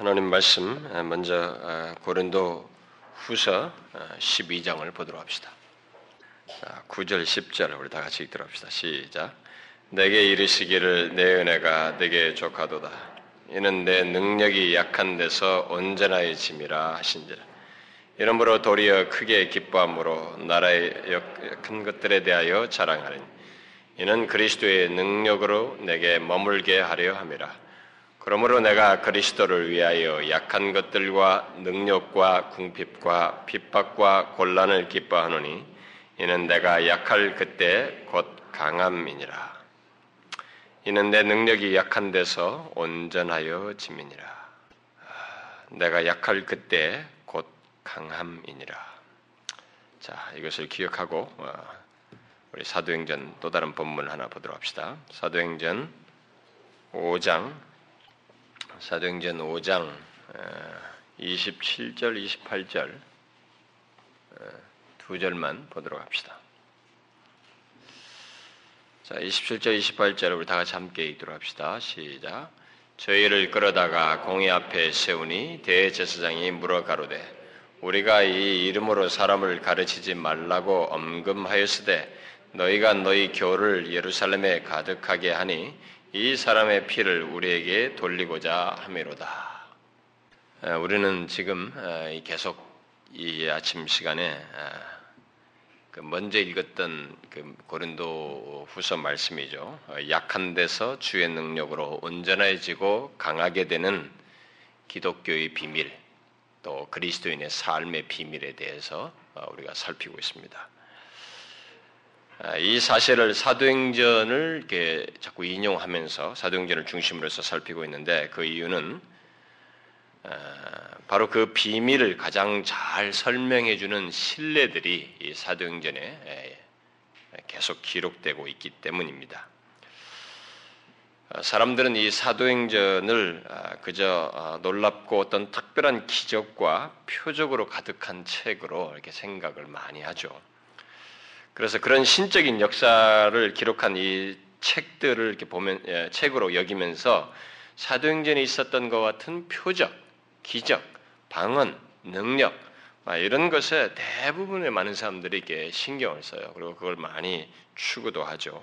하나님 말씀 먼저 고린도 후서 12장을 보도록 합시다. 9절 10절 우리 다 같이 읽도록 합시다. 시작. 내게 이르시기를 내 은혜가 내게 족하도다. 이는 내 능력이 약한 데서 언제나의 짐이라 하신지라. 이러므로 도리어 크게 기뻐함으로 나라의 큰 것들에 대하여 자랑하리니 이는 그리스도의 능력으로 내게 머물게 하려 함이라. 그러므로 내가 그리스도를 위하여 약한 것들과 능력과 궁핍과 핍박과 곤란을 기뻐하노니 이는 내가 약할 그때 곧 강함이니라. 이는 내 능력이 약한 데서 온전하여 짐이니라. 아, 내가 약할 그때 곧 강함이니라. 자, 이것을 기억하고 어, 우리 사도행전 또 다른 본문 하나 보도록 합시다. 사도행전 5장 사도행전 5장 27절, 28절 두 절만 보도록 합시다. 자, 27절, 28절 우리 다 같이 함께 읽도록 합시다. 시작. 저희를 끌어다가 공의 앞에 세우니 대제사장이 물어 가로되 우리가 이 이름으로 사람을 가르치지 말라고 엄금하였으되 너희가 너희 교를 예루살렘에 가득하게 하니 이 사람의 피를 우리에게 돌리고자 함이로다. 우리는 지금 계속 이 아침 시간에 그 먼저 읽었던 그 고린도 후서 말씀이죠. 어, 약한 데서 주의 능력으로 온전해지고 강하게 되는 기독교의 비밀, 또 그리스도인의 삶의 비밀에 대해서 어, 우리가 살피고 있습니다. 아, 이 사실을 사도행전을 이렇게 자꾸 인용하면서 사도행전을 중심으로 해서 살피고 있는데 그 이유는 아, 바로 그 비밀을 가장 잘 설명해주는 신뢰들이 이 사도행전에 계속 기록되고 있기 때문입니다. 아, 사람들은 이 사도행전을 그저 놀랍고 어떤 특별한 기적과 표적으로 가득한 책으로 이렇게 생각을 많이 하죠. 그래서 그런 신적인 역사를 기록한 이 책들을 이렇게 보면 예, 책으로 여기면서 사도행전에 있었던 것 같은 표적, 기적, 방언, 능력 이런 것에 대부분의 많은 사람들이 이게 신경을 써요. 그리고 그걸 많이 추구도 하죠.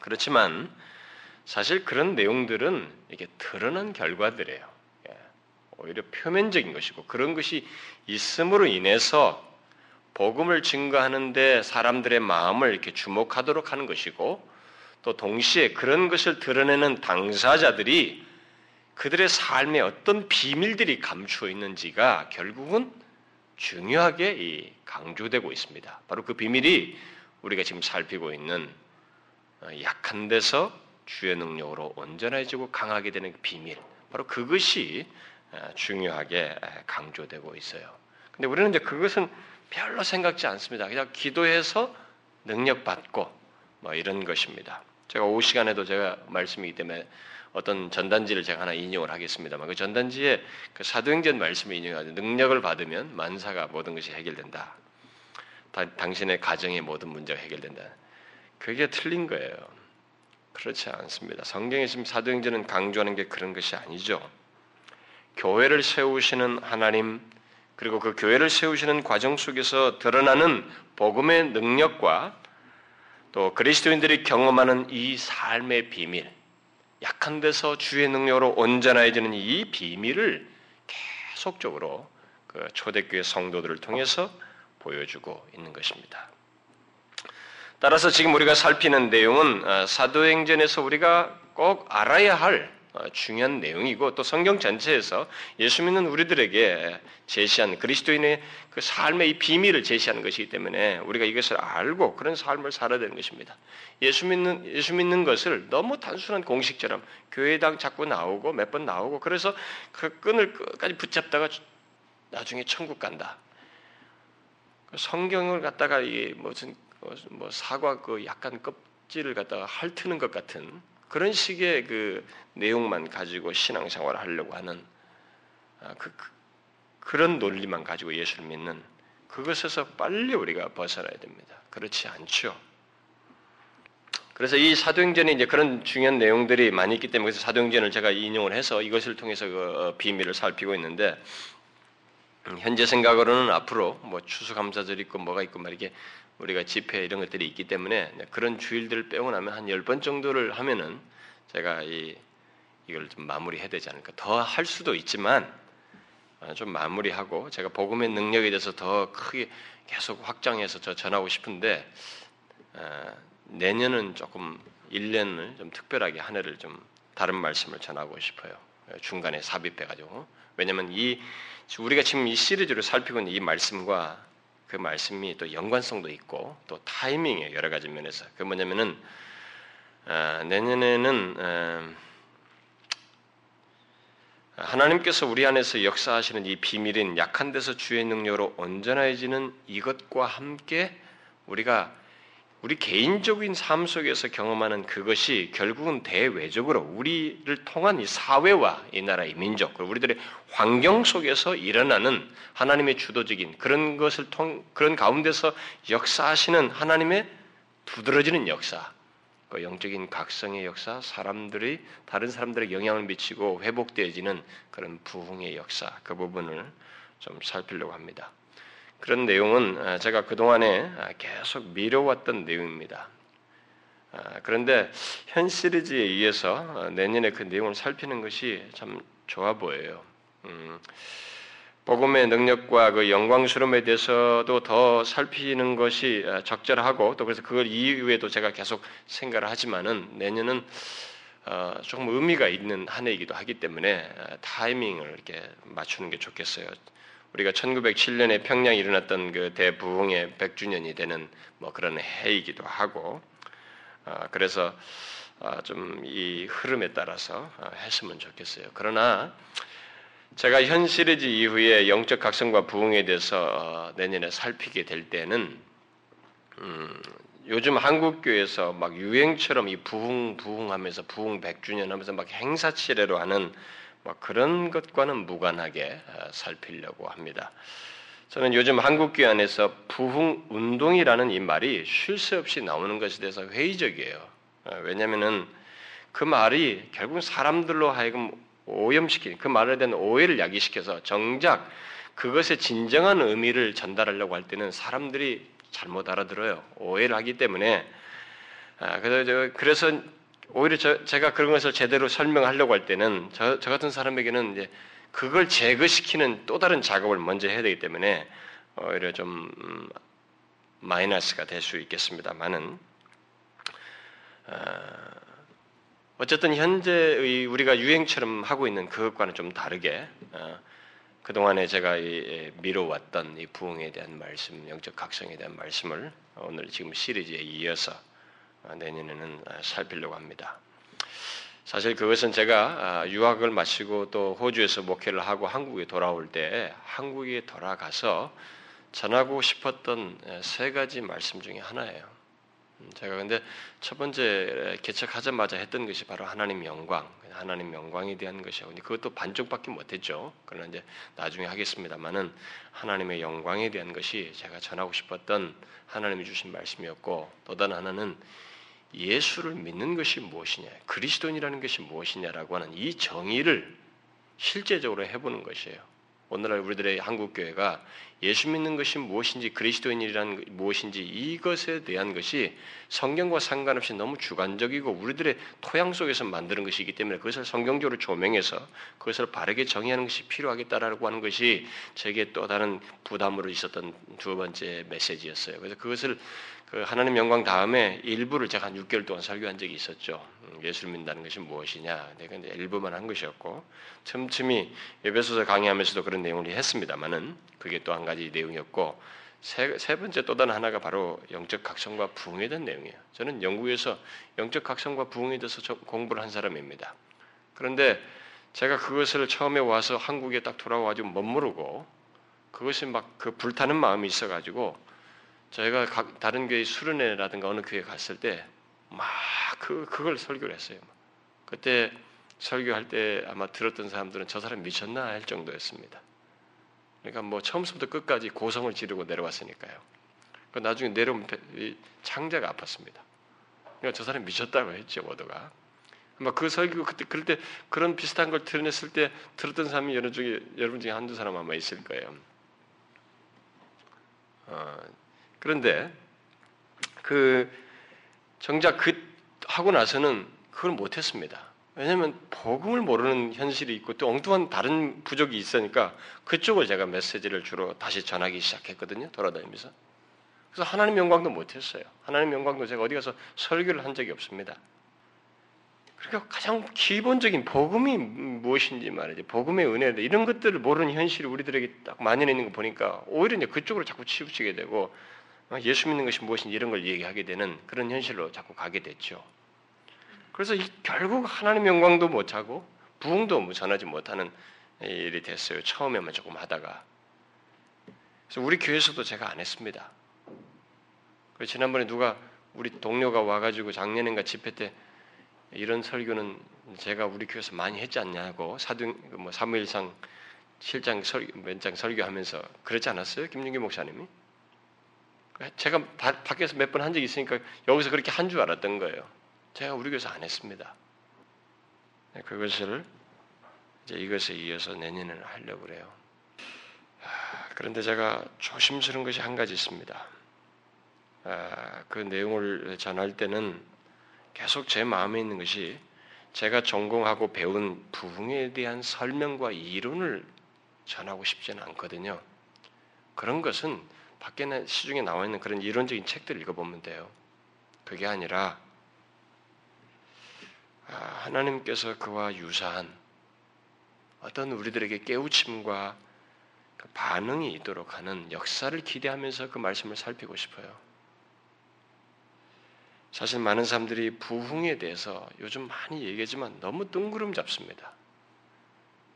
그렇지만 사실 그런 내용들은 이게 드러난 결과들이에요. 예, 오히려 표면적인 것이고 그런 것이 있음으로 인해서 복음을 증거하는데 사람들의 마음을 이렇게 주목하도록 하는 것이고 또 동시에 그런 것을 드러내는 당사자들이 그들의 삶에 어떤 비밀들이 감추어 있는지가 결국은 중요하게 강조되고 있습니다. 바로 그 비밀이 우리가 지금 살피고 있는 어, 약한 데서 주의 능력으로 온전해지고 강하게 되는 그 비밀, 바로 그것이 어, 중요하게 강조되고 있어요. 근데 우리는 이제 그것은 별로 생각지 않습니다. 그냥 기도해서 능력 받고 뭐 이런 것입니다. 제가 오후 시간에도 제가 말씀이기 때문에 어떤 전단지를 제가 하나 인용을 하겠습니다만 그 전단지에 그 사도행전 말씀을 인용하죠. 능력을 받으면 만사가 모든 것이 해결된다. 다, 당신의 가정의 모든 문제가 해결된다. 그게 틀린 거예요. 그렇지 않습니다. 성경에 지금 사도행전은 강조하는 게 그런 것이 아니죠. 교회를 세우시는 하나님 그리고 그 교회를 세우시는 과정 속에서 드러나는 복음의 능력과 또 그리스도인들이 경험하는 이 삶의 비밀, 약한 데서 주의 능력으로 온전해지는 이 비밀을 계속적으로 그 초대교회 성도들을 통해서 보여주고 있는 것입니다. 따라서 지금 우리가 살피는 내용은 어, 사도행전에서 우리가 꼭 알아야 할 어, 중요한 내용이고 또 성경 전체에서 예수 믿는 우리들에게 제시한 그리스도인의 그 삶의 이 비밀을 제시하는 것이기 때문에 우리가 이것을 알고 그런 삶을 살아야 되는 것입니다. 예수 믿는 예수 믿는 것을 너무 단순한 공식처럼 교회당 자꾸 나오고 몇 번 나오고 그래서 그 끈을 끝까지 붙잡다가 나중에 천국 간다. 그 성경을 갖다가 이 무슨 뭐 사과 그 약간 껍질을 갖다가 핥는 것 같은 그런 식의 그 내용만 가지고 신앙생활을 하려고 하는 아, 그, 그, 런 논리만 가지고 예수를 믿는 그것에서 빨리 우리가 벗어나야 됩니다. 그렇지 않죠. 그래서 이 사도행전에 이제 그런 중요한 내용들이 많이 있기 때문에 그래서 사도행전을 제가 인용을 해서 이것을 통해서 그 어, 비밀을 살피고 있는데 음, 현재 생각으로는 앞으로 뭐 추수감사절 있고 뭐가 있고 말이게 우리가 집회 이런 것들이 있기 때문에 그런 주일들을 빼고 나면 한 열 번 정도를 하면은 제가 이 이걸 좀 마무리해야 되지 않을까. 더 할 수도 있지만 어, 좀 마무리하고 제가 복음의 능력에 대해서 더 크게 계속 확장해서 저 전하고 싶은데 어, 내년은 조금 1년을 좀 특별하게 한 해를 좀 다른 말씀을 전하고 싶어요. 중간에 삽입해 가지고 왜냐하면 이 우리가 지금 이 시리즈로 살피고 있는 이 말씀과 그 말씀이 또 연관성도 있고 또 타이밍에 여러 가지 면에서. 그 뭐냐면은 어, 내년에는 어, 하나님께서 우리 안에서 역사하시는 이 비밀인 약한 데서 주의 능력으로 온전해지는 이것과 함께 우리가 우리 개인적인 삶 속에서 경험하는 그것이 결국은 대외적으로 우리를 통한 이 사회와 이 나라의 민족, 그리고 우리들의 환경 속에서 일어나는 하나님의 주도적인 그런 것을 통, 그런 가운데서 역사하시는 하나님의 두드러지는 역사, 그 영적인 각성의 역사, 사람들이 다른 사람들에게 영향을 미치고 회복되어지는 그런 부흥의 역사, 그 부분을 좀 살피려고 합니다. 그런 내용은 아, 제가 그동안에 아, 계속 미뤄왔던 내용입니다. 아, 그런데 현 시리즈에 의해서 내년에 그 내용을 살피는 것이 참 좋아 보여요. 음, 복음의 능력과 그 영광스러움에 대해서도 더 살피는 것이 적절하고 또 그래서 그걸 이후에도 제가 계속 생각을 하지만은 내년은 어, 조금 의미가 있는 한 해이기도 하기 때문에 타이밍을 이렇게 맞추는 게 좋겠어요. 우리가 1907년에 평양에 일어났던 그 대부흥의 100주년이 되는 뭐 그런 해이기도 하고 어, 그래서 어, 좀이 흐름에 따라서 어, 했으면 좋겠어요. 그러나 제가 현 시리즈 이후에 영적 각성과 부흥에 대해서 내년에 살피게 될 때는 음, 요즘 한국 교회에서 막 유행처럼 이 부흥 부흥하면서 부흥 100주년 하면서 막 행사치레로 하는 뭐 그런 것과는 무관하게 어, 살피려고 합니다. 저는 요즘 한국교회 안에서 부흥 운동이라는 이 말이 쉴 새 없이 나오는 것에 대해서 회의적이에요. 어, 왜냐하면은 그 말이 결국 사람들로 하여금 오염시키는 그 말에 대한 오해를 야기시켜서 정작 그것의 진정한 의미를 전달하려고 할 때는 사람들이 잘못 알아들어요. 오해를 하기 때문에 아, 그래서 오히려 저, 제가 그런 것을 제대로 설명하려고 할 때는 저, 저 같은 사람에게는 이제 그걸 제거시키는 또 다른 작업을 먼저 해야 되기 때문에 오히려 좀 음, 마이너스가 될 수 있겠습니다만은. 어, 어쨌든 현재의 우리가 유행처럼 하고 있는 그것과는 좀 다르게 어, 그 동안에 제가 미뤄왔던 이 부흥에 대한 말씀, 영적 각성에 대한 말씀을 오늘 지금 시리즈에 이어서 아, 내년에는 아, 살피려고 합니다. 사실 그것은 제가 아, 유학을 마치고 또 호주에서 목회를 하고 한국에 돌아올 때 한국에 돌아가서 전하고 싶었던 세 가지 말씀 중에 하나예요. 음, 제가 근데 첫 번째 개척하자마자 했던 것이 바로 하나님 영광, 하나님 영광에 대한 것이고 그것도 반쪽밖에 못했죠. 그러나 이제 나중에 하겠습니다만은 하나님의 영광에 대한 것이 제가 전하고 싶었던 하나님이 주신 말씀이었고 또 다른 하나는 예수를 믿는 것이 무엇이냐, 그리스도인이라는 것이 무엇이냐라고 하는 이 정의를 실제적으로 해보는 것이에요. 오늘날 우리들의 한국 교회가 예수 믿는 것이 무엇인지 그리스도인이란 무엇인지 이것에 대한 것이 성경과 상관없이 너무 주관적이고 우리들의 토양 속에서 만드는 것이기 때문에 그것을 성경적으로 조명해서 그것을 바르게 정의하는 것이 필요하겠다라고 하는 것이 제게 또 다른 부담으로 있었던 두 번째 메시지였어요. 그래서 그것을 그 하나님 영광 다음에 일부를 제가 한 6개월 동안 설교한 적이 있었죠. 음, 예수를 믿는다는 것이 무엇이냐. 내가 이제 일부만 한 것이었고 틈틈이 예배소서 강의하면서도 그런 내용을 했습니다만은 그게 또 한 가지 내용이었고 세, 세 번째 또 다른 하나가 바로 영적 각성과 부흥에 대한 내용이에요. 저는 영국에서 영적 각성과 부흥에 대해서 공부를 한 사람입니다. 그런데 제가 그것을 처음에 와서 한국에 딱 돌아와가지고 멋모르고 그것이 막 그 불타는 마음이 있어가지고 저희가 각, 다른 교회 수련회라든가 어느 교회 갔을 때 막 그 그걸 설교를 했어요. 그때 설교할 때 아마 들었던 사람들은 저 사람 미쳤나 할 정도였습니다. 그러니까 뭐 처음부터 끝까지 고성을 지르고 내려왔으니까요. 그 나중에 내려오면 창자가 아팠습니다. 그러니까 저 사람이 미쳤다고 했죠 워도가. 아마 그 설교 그때 그럴 때 그런 비슷한 걸 드러냈을 때 들었던 사람이 여러 중에 여러분 중에 한두 사람 아마 있을 거예요. 어, 그런데 그 정작 그 하고 나서는 그걸 못했습니다. 왜냐하면 복음을 모르는 현실이 있고 또 엉뚱한 다른 부족이 있으니까 그쪽을 제가 메시지를 주로 다시 전하기 시작했거든요. 돌아다니면서. 그래서 하나님 영광도 못했어요. 하나님 영광도 제가 어디 가서 설교를 한 적이 없습니다. 그러니까 가장 기본적인 복음이 무엇인지 말이죠. 복음의 은혜 이런 것들을 모르는 현실이 우리들에게 딱 만연해 있는 거 보니까 오히려 이제 그쪽으로 자꾸 치우치게 되고 어, 예수 믿는 것이 무엇인지 이런 걸 얘기하게 되는 그런 현실로 자꾸 가게 됐죠. 그래서 결국 하나님 영광도 못 하고 부흥도 전하지 못하는 일이 됐어요. 처음에만 조금 하다가. 그래서 우리 교회에서도 제가 안 했습니다. 지난번에 누가 우리 동료가 와가지고 작년인가 집회 때 이런 설교는 제가 우리 교회에서 많이 했지 않냐고 사등 뭐 사무일상 실장 설교 면장 설교하면서 그렇지 않았어요? 김윤기 목사님이? 제가 밖에서 몇 번 한 적이 있으니까 여기서 그렇게 한 줄 알았던 거예요. 제가 우리 교회에서 안 했습니다. 네, 그것을 이제 이것에 이어서 내년에 하려고 그래요. 그런데 제가 조심스러운 것이 한 가지 있습니다. 그 내용을 전할 때는 계속 제 마음에 있는 것이 제가 전공하고 배운 부흥에 대한 설명과 이론을 전하고 싶지는 않거든요. 그런 것은 밖에나 시중에 나와 있는 그런 이론적인 책들 읽어보면 돼요. 그게 아니라 아, 하나님께서 그와 유사한 어떤 우리들에게 깨우침과 그 반응이 있도록 하는 역사를 기대하면서 그 말씀을 살피고 싶어요. 사실 많은 사람들이 부흥에 대해서 요즘 많이 얘기하지만 너무 뜬구름 잡습니다.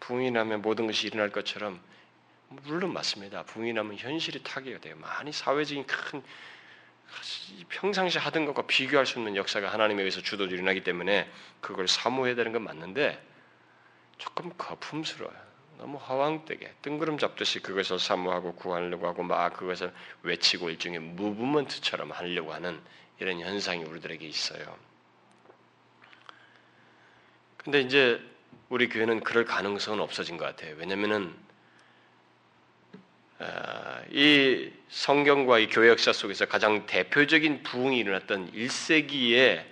부흥이 나면 모든 것이 일어날 것처럼 물론 맞습니다. 나면 현실이 타개가 돼요. 많이 사회적인 큰 평상시 하던 것과 비교할 수 없는 역사가 하나님에 의해서 주도로 일어나기 때문에 그걸 사모해야 되는 건 맞는데 조금 거품스러워요. 너무 허황되게 뜬구름 잡듯이 그것을 사모하고 구하려고 하고 막 그것을 외치고 일종의 무브먼트처럼 하려고 하는 이런 현상이 우리들에게 있어요. 근데 이제 우리 교회는 그럴 가능성은 없어진 것 같아요. 왜냐면은 아, 이 성경과 이 교회 역사 속에서 가장 대표적인 부흥이 일어났던 1세기의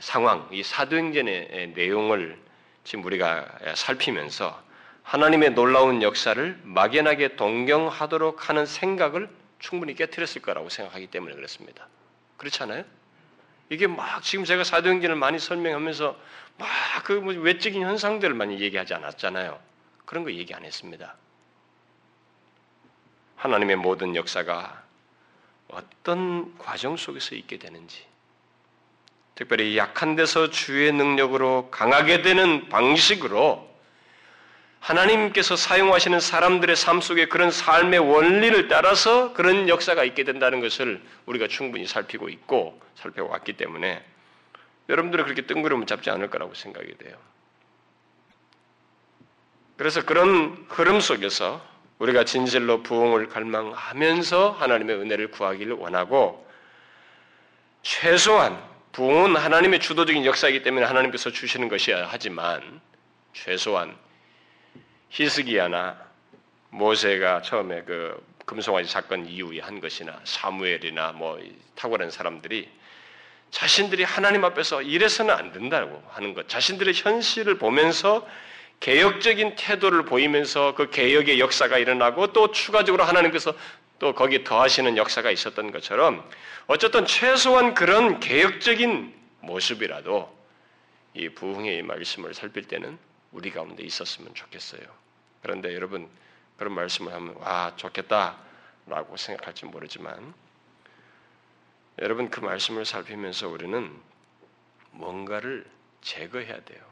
상황, 이 사도행전의 내용을 지금 우리가 살피면서 하나님의 놀라운 역사를 막연하게 동경하도록 하는 생각을 충분히 깨뜨렸을 거라고 생각하기 때문에 그렇습니다. 그렇지 않아요? 이게 막 지금 제가 사도행전을 많이 설명하면서 막 그 외적인 현상들을 많이 얘기하지 않았잖아요. 그런 거 얘기 안 했습니다. 하나님의 모든 역사가 어떤 과정 속에서 있게 되는지, 특별히 약한 데서 주의 능력으로 강하게 되는 방식으로 하나님께서 사용하시는 사람들의 삶 속에 그런 삶의 원리를 따라서 그런 역사가 있게 된다는 것을 우리가 충분히 살피고 있고 살펴왔기 때문에 여러분들은 그렇게 뜬구름을 잡지 않을 거라고 생각이 돼요. 그래서 그런 흐름 속에서 우리가 진실로 부흥을 갈망하면서 하나님의 은혜를 구하기를 원하고 최소한 부흥은 하나님의 주도적인 역사이기 때문에 하나님께서 주시는 것이야 하지만 최소한 히스기야나 모세가 처음에 그 금송아지 사건 이후에 한 것이나 사무엘이나 뭐 탁월한 사람들이 자신들이 하나님 앞에서 이래서는 안 된다고 하는 것, 자신들의 현실을 보면서 개혁적인 태도를 보이면서 그 개혁의 역사가 일어나고 또 추가적으로 하나님께서 또 거기에 더하시는 역사가 있었던 것처럼 어쨌든 최소한 그런 개혁적인 모습이라도 이 부흥의 말씀을 살필 때는 우리 가운데 있었으면 좋겠어요. 그런데 여러분 그런 말씀을 하면 와 좋겠다라고 생각할지 모르지만 여러분 그 말씀을 살피면서 우리는 뭔가를 제거해야 돼요.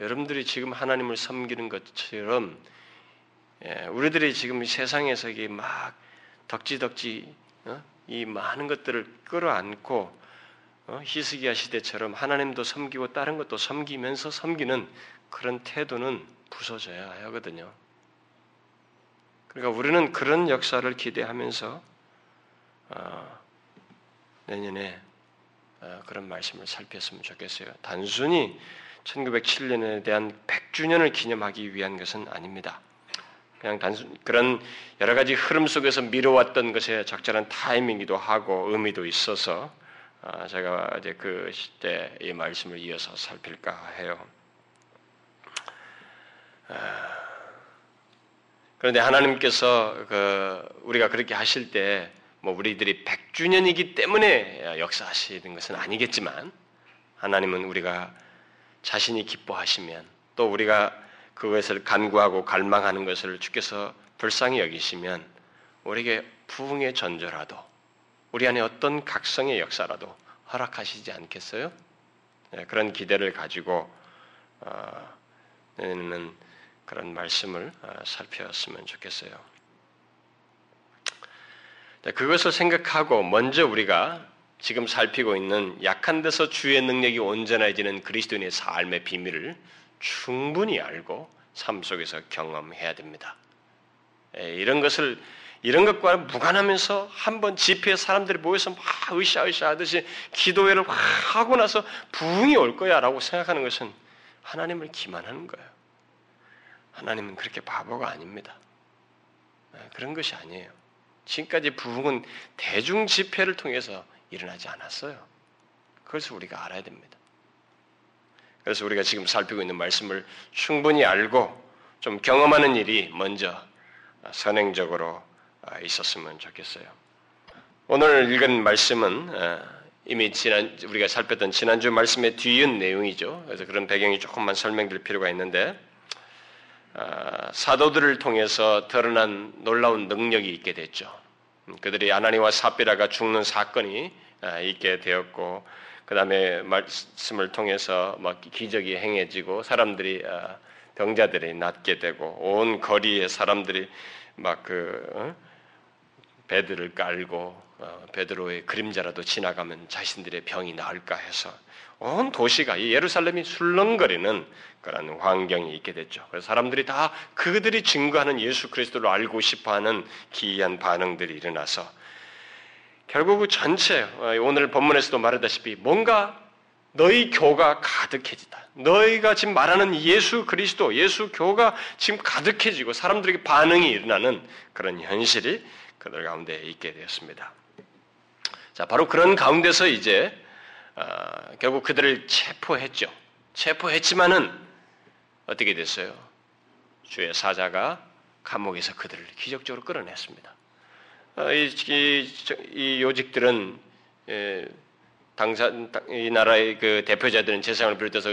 여러분들이 지금 하나님을 섬기는 것처럼 예, 우리들이 지금 세상에서 막 덕지덕지 어? 이 많은 것들을 끌어안고 어? 히스기야 시대처럼 하나님도 섬기고 다른 것도 섬기면서 섬기는 그런 태도는 부서져야 하거든요. 그러니까 우리는 그런 역사를 기대하면서 어, 내년에 어, 그런 말씀을 살폈으면 좋겠어요. 단순히 1907년에 대한 100주년을 기념하기 위한 것은 아닙니다. 그냥 단순 그런 여러 가지 흐름 속에서 미뤄왔던 것에 적절한 타이밍이기도 하고 의미도 있어서 어, 제가 이제 그 시대 이 말씀을 이어서 살필까 해요. 그런데 하나님께서 그 우리가 그렇게 하실 때 뭐 우리들이 100주년이기 때문에 역사하시는 것은 아니겠지만 하나님은 우리가 자신이 기뻐하시면 또 우리가 그것을 간구하고 갈망하는 것을 주께서 불쌍히 여기시면 우리에게 부흥의 전조라도 우리 안에 어떤 각성의 역사라도 허락하시지 않겠어요? 네, 그런 기대를 가지고 어, 는 그런 말씀을 어, 살펴봤으면 좋겠어요. 네, 그것을 생각하고 먼저 우리가 지금 살피고 있는 약한 데서 주의 능력이 온전해지는 그리스도인의 삶의 비밀을 충분히 알고 삶 속에서 경험해야 됩니다. 예, 이런 것을 이런 것과 무관하면서 한번 집회에 사람들이 모여서 막 으쌰으쌰 하듯이 기도회를 하고 나서 부흥이 올 거야라고 생각하는 것은 하나님을 기만하는 거예요. 하나님은 그렇게 바보가 아닙니다. 예, 그런 것이 아니에요. 지금까지 부흥은 대중 집회를 통해서 일어나지 않았어요. 그것을 우리가 알아야 됩니다. 그래서 우리가 지금 살피고 있는 말씀을 충분히 알고 좀 경험하는 일이 먼저 선행적으로 있었으면 좋겠어요. 오늘 읽은 말씀은 어, 이미 지난 우리가 살폈던 지난주 말씀의 뒤은 내용이죠. 그래서 그런 배경이 조금만 설명될 필요가 있는데 어, 사도들을 통해서 드러난 놀라운 능력이 있게 됐죠. 그들이 아나니와 사비라가 죽는 사건이 어, 있게 되었고 그 다음에 말씀을 통해서 막 기적이 행해지고 사람들이 어, 병자들이 낫게 되고 온 거리에 사람들이 막그 어? 배들을 깔고 어, 베드로의 그림자라도 지나가면 자신들의 병이 나을까 해서 온 도시가 이 예루살렘이 술렁거리는 그런 환경이 있게 됐죠. 그래서 사람들이 다 그들이 증거하는 예수 그리스도를 알고 싶어하는 기이한 반응들이 일어나서 결국 그 전체 어, 오늘 본문에서도 말하다시피 뭔가 너희 교가 가득해지다. 너희가 지금 말하는 예수 그리스도, 예수 교가 지금 가득해지고 사람들에게 반응이 일어나는 그런 현실이 그들 가운데 있게 되었습니다. 자, 바로 그런 가운데서 이제 어, 결국 그들을 체포했죠. 체포했지만은 어떻게 됐어요? 주의 사자가 감옥에서 그들을 기적적으로 끌어냈습니다. 어, 이, 이, 이 요직들은 예, 당사 이 나라의 그 대표자들은 재상을 비롯해서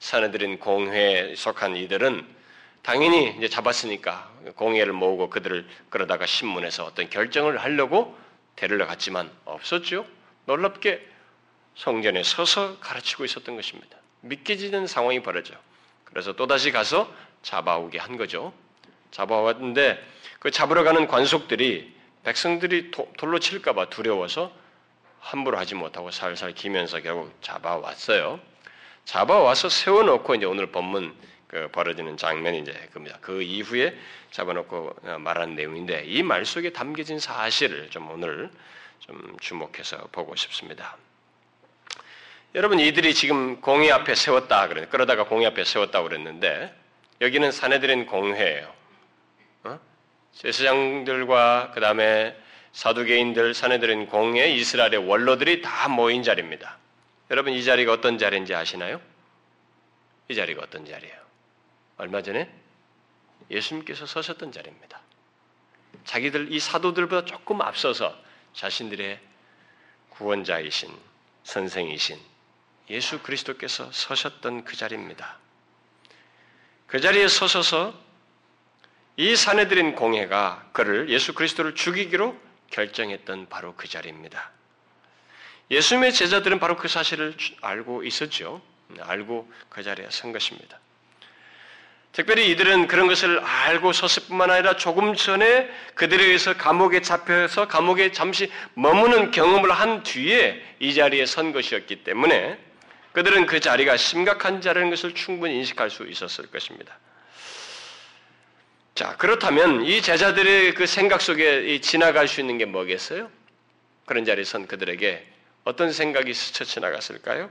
사내들인 공회에 속한 이들은 당연히 이제 잡았으니까 공회를 모으고 그들을 그러다가 신문에서 어떤 결정을 하려고 데리러 갔지만 없었죠. 놀랍게 성전에 서서 가르치고 있었던 것입니다. 믿기지는 상황이 벌어져. 그래서 또다시 가서 잡아오게 한 거죠. 잡아왔는데 그 잡으러 가는 관속들이 백성들이 도, 돌로 칠까봐 두려워서 함부로 하지 못하고 살살 기면서 결국 잡아왔어요. 잡아와서 세워놓고 이제 오늘 본문 그 벌어지는 장면이 이제 그겁니다. 그 이후에 잡아놓고 어, 말하는 내용인데 이 말 속에 담겨진 사실을 좀 오늘 좀 주목해서 보고 싶습니다. 여러분 이들이 지금 공회 앞에 세웠다 그래 그러다가 공회 앞에 세웠다 그랬는데 여기는 사내들인 공회예요. 어? 제사장들과 그 다음에 사두개인들, 사내들인 공회, 이스라엘의 원로들이 다 모인 자리입니다. 여러분 이 자리가 어떤 자리인지 아시나요? 이 자리가 어떤 자리예요? 얼마 전에 예수님께서 서셨던 자리입니다. 자기들 이 사도들보다 조금 앞서서 자신들의 구원자이신 선생이신 예수 그리스도께서 서셨던 그 자리입니다. 그 자리에 서셔서 이 사내들인 공회가 그를 예수 그리스도를 죽이기로 결정했던 바로 그 자리입니다. 예수님의 제자들은 바로 그 사실을 알고 있었죠. 알고 그 자리에 선 것입니다. 특별히 이들은 그런 것을 알고 섰을 뿐만 아니라 조금 전에 그들에 의해서 감옥에 잡혀서 감옥에 잠시 머무는 경험을 한 뒤에 이 자리에 선 것이었기 때문에 그들은 그 자리가 심각한 자라는 것을 충분히 인식할 수 있었을 것입니다. 자, 그렇다면 이 제자들의 그 생각 속에 지나갈 수 있는 게 뭐겠어요? 그런 자리에 선 그들에게 어떤 생각이 스쳐 지나갔을까요?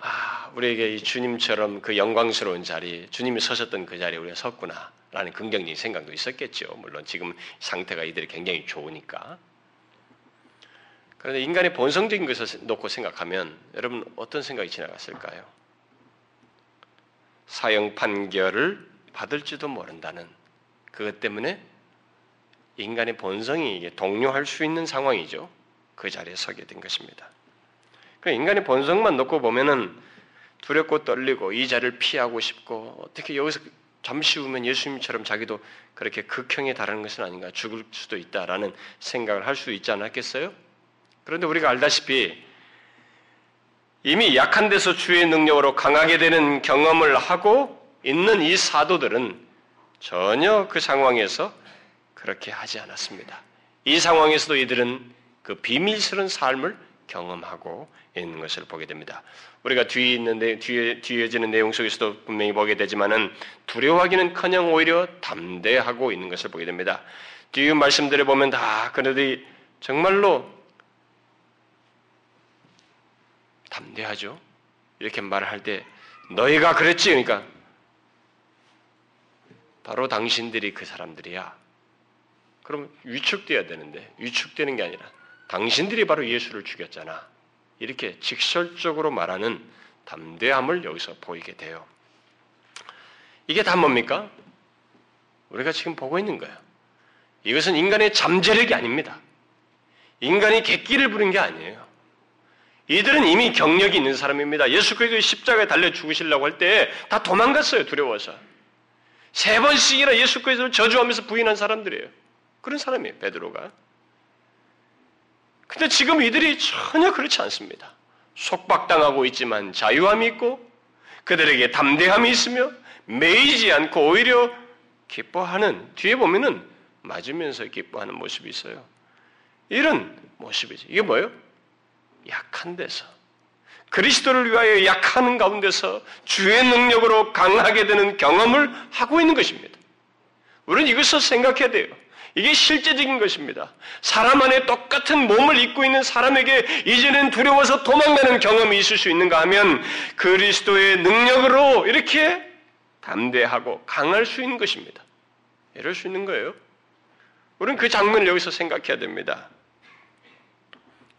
아, 우리에게 이 주님처럼 그 영광스러운 자리, 주님이 서셨던 그 자리에 우리가 섰구나 라는 긍정적인 생각도 있었겠죠. 물론 지금 상태가 이들이 굉장히 좋으니까. 그런데 인간의 본성적인 것을 놓고 생각하면 여러분 어떤 생각이 지나갔을까요? 사형 판결을 받을지도 모른다는 그것 때문에 인간의 본성이 동요할 수 있는 상황이죠. 그 자리에 서게 된 것입니다. 그 인간의 본성만 놓고 보면은 두렵고 떨리고 이 자리를 피하고 싶고 어떻게 여기서 잠시 후면 예수님처럼 자기도 그렇게 극형에 달하는 것은 아닌가 죽을 수도 있다라는 생각을 할 수 있지 않았겠어요? 그런데 우리가 알다시피 이미 약한 데서 주의 능력으로 강하게 되는 경험을 하고 있는 이 사도들은 전혀 그 상황에서 그렇게 하지 않았습니다. 이 상황에서도 이들은 그 비밀스러운 삶을 경험하고 있는 것을 보게 됩니다. 우리가 뒤에 있는데 뒤에 뒤에지는 내용 속에서도 분명히 보게 되지만은 두려워하기는커녕 오히려 담대하고 있는 것을 보게 됩니다. 뒤에 말씀들을 보면 다 그들이 정말로 담대하죠. 이렇게 말을 할 때 너희가 그랬지 그러니까 바로 당신들이 그 사람들이야. 그럼 위축돼야 되는데 위축되는 게 아니라 당신들이 바로 예수를 죽였잖아. 이렇게 직설적으로 말하는 담대함을 여기서 보이게 돼요. 이게 다 뭡니까? 우리가 지금 보고 있는 거예요. 이것은 인간의 잠재력이 아닙니다. 인간이 객기를 부린 게 아니에요. 이들은 이미 경력이 있는 사람입니다. 예수 그리스도 십자가에 달려 죽으시려고 할 때 다 도망갔어요. 두려워서. 세 번씩이나 예수 그리스도를 저주하면서 부인한 사람들이에요. 그런 사람이에요. 베드로가. 근데 지금 이들이 전혀 그렇지 않습니다. 속박당하고 있지만 자유함이 있고 그들에게 담대함이 있으며 매이지 않고 오히려 기뻐하는 뒤에 보면은 맞으면서 기뻐하는 모습이 있어요. 이런 모습이지. 이게 뭐예요? 약한 데서 그리스도를 위하여 약하는 가운데서 주의 능력으로 강하게 되는 경험을 하고 있는 것입니다. 우리는 이것을 생각해야 돼요. 이게 실제적인 것입니다. 사람 안에 똑같은 몸을 입고 있는 사람에게 이제는 두려워서 도망가는 경험이 있을 수 있는가 하면 그리스도의 능력으로 이렇게 담대하고 강할 수 있는 것입니다. 이럴 수 있는 거예요. 우리는 그 장면을 여기서 생각해야 됩니다.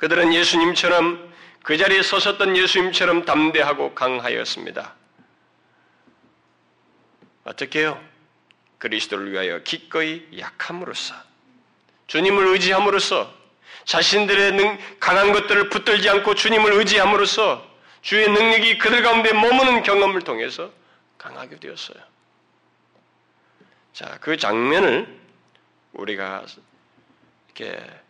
그들은 예수님처럼 그 자리에 서섰던 예수님처럼 담대하고 강하였습니다. 어떻게 해요? 그리스도를 위하여 기꺼이 약함으로써 주님을 의지함으로써 자신들의 능, 강한 것들을 붙들지 않고 주님을 의지함으로써 주의 능력이 그들 가운데 머무는 경험을 통해서 강하게 되었어요. 자, 그 장면을 우리가 이렇게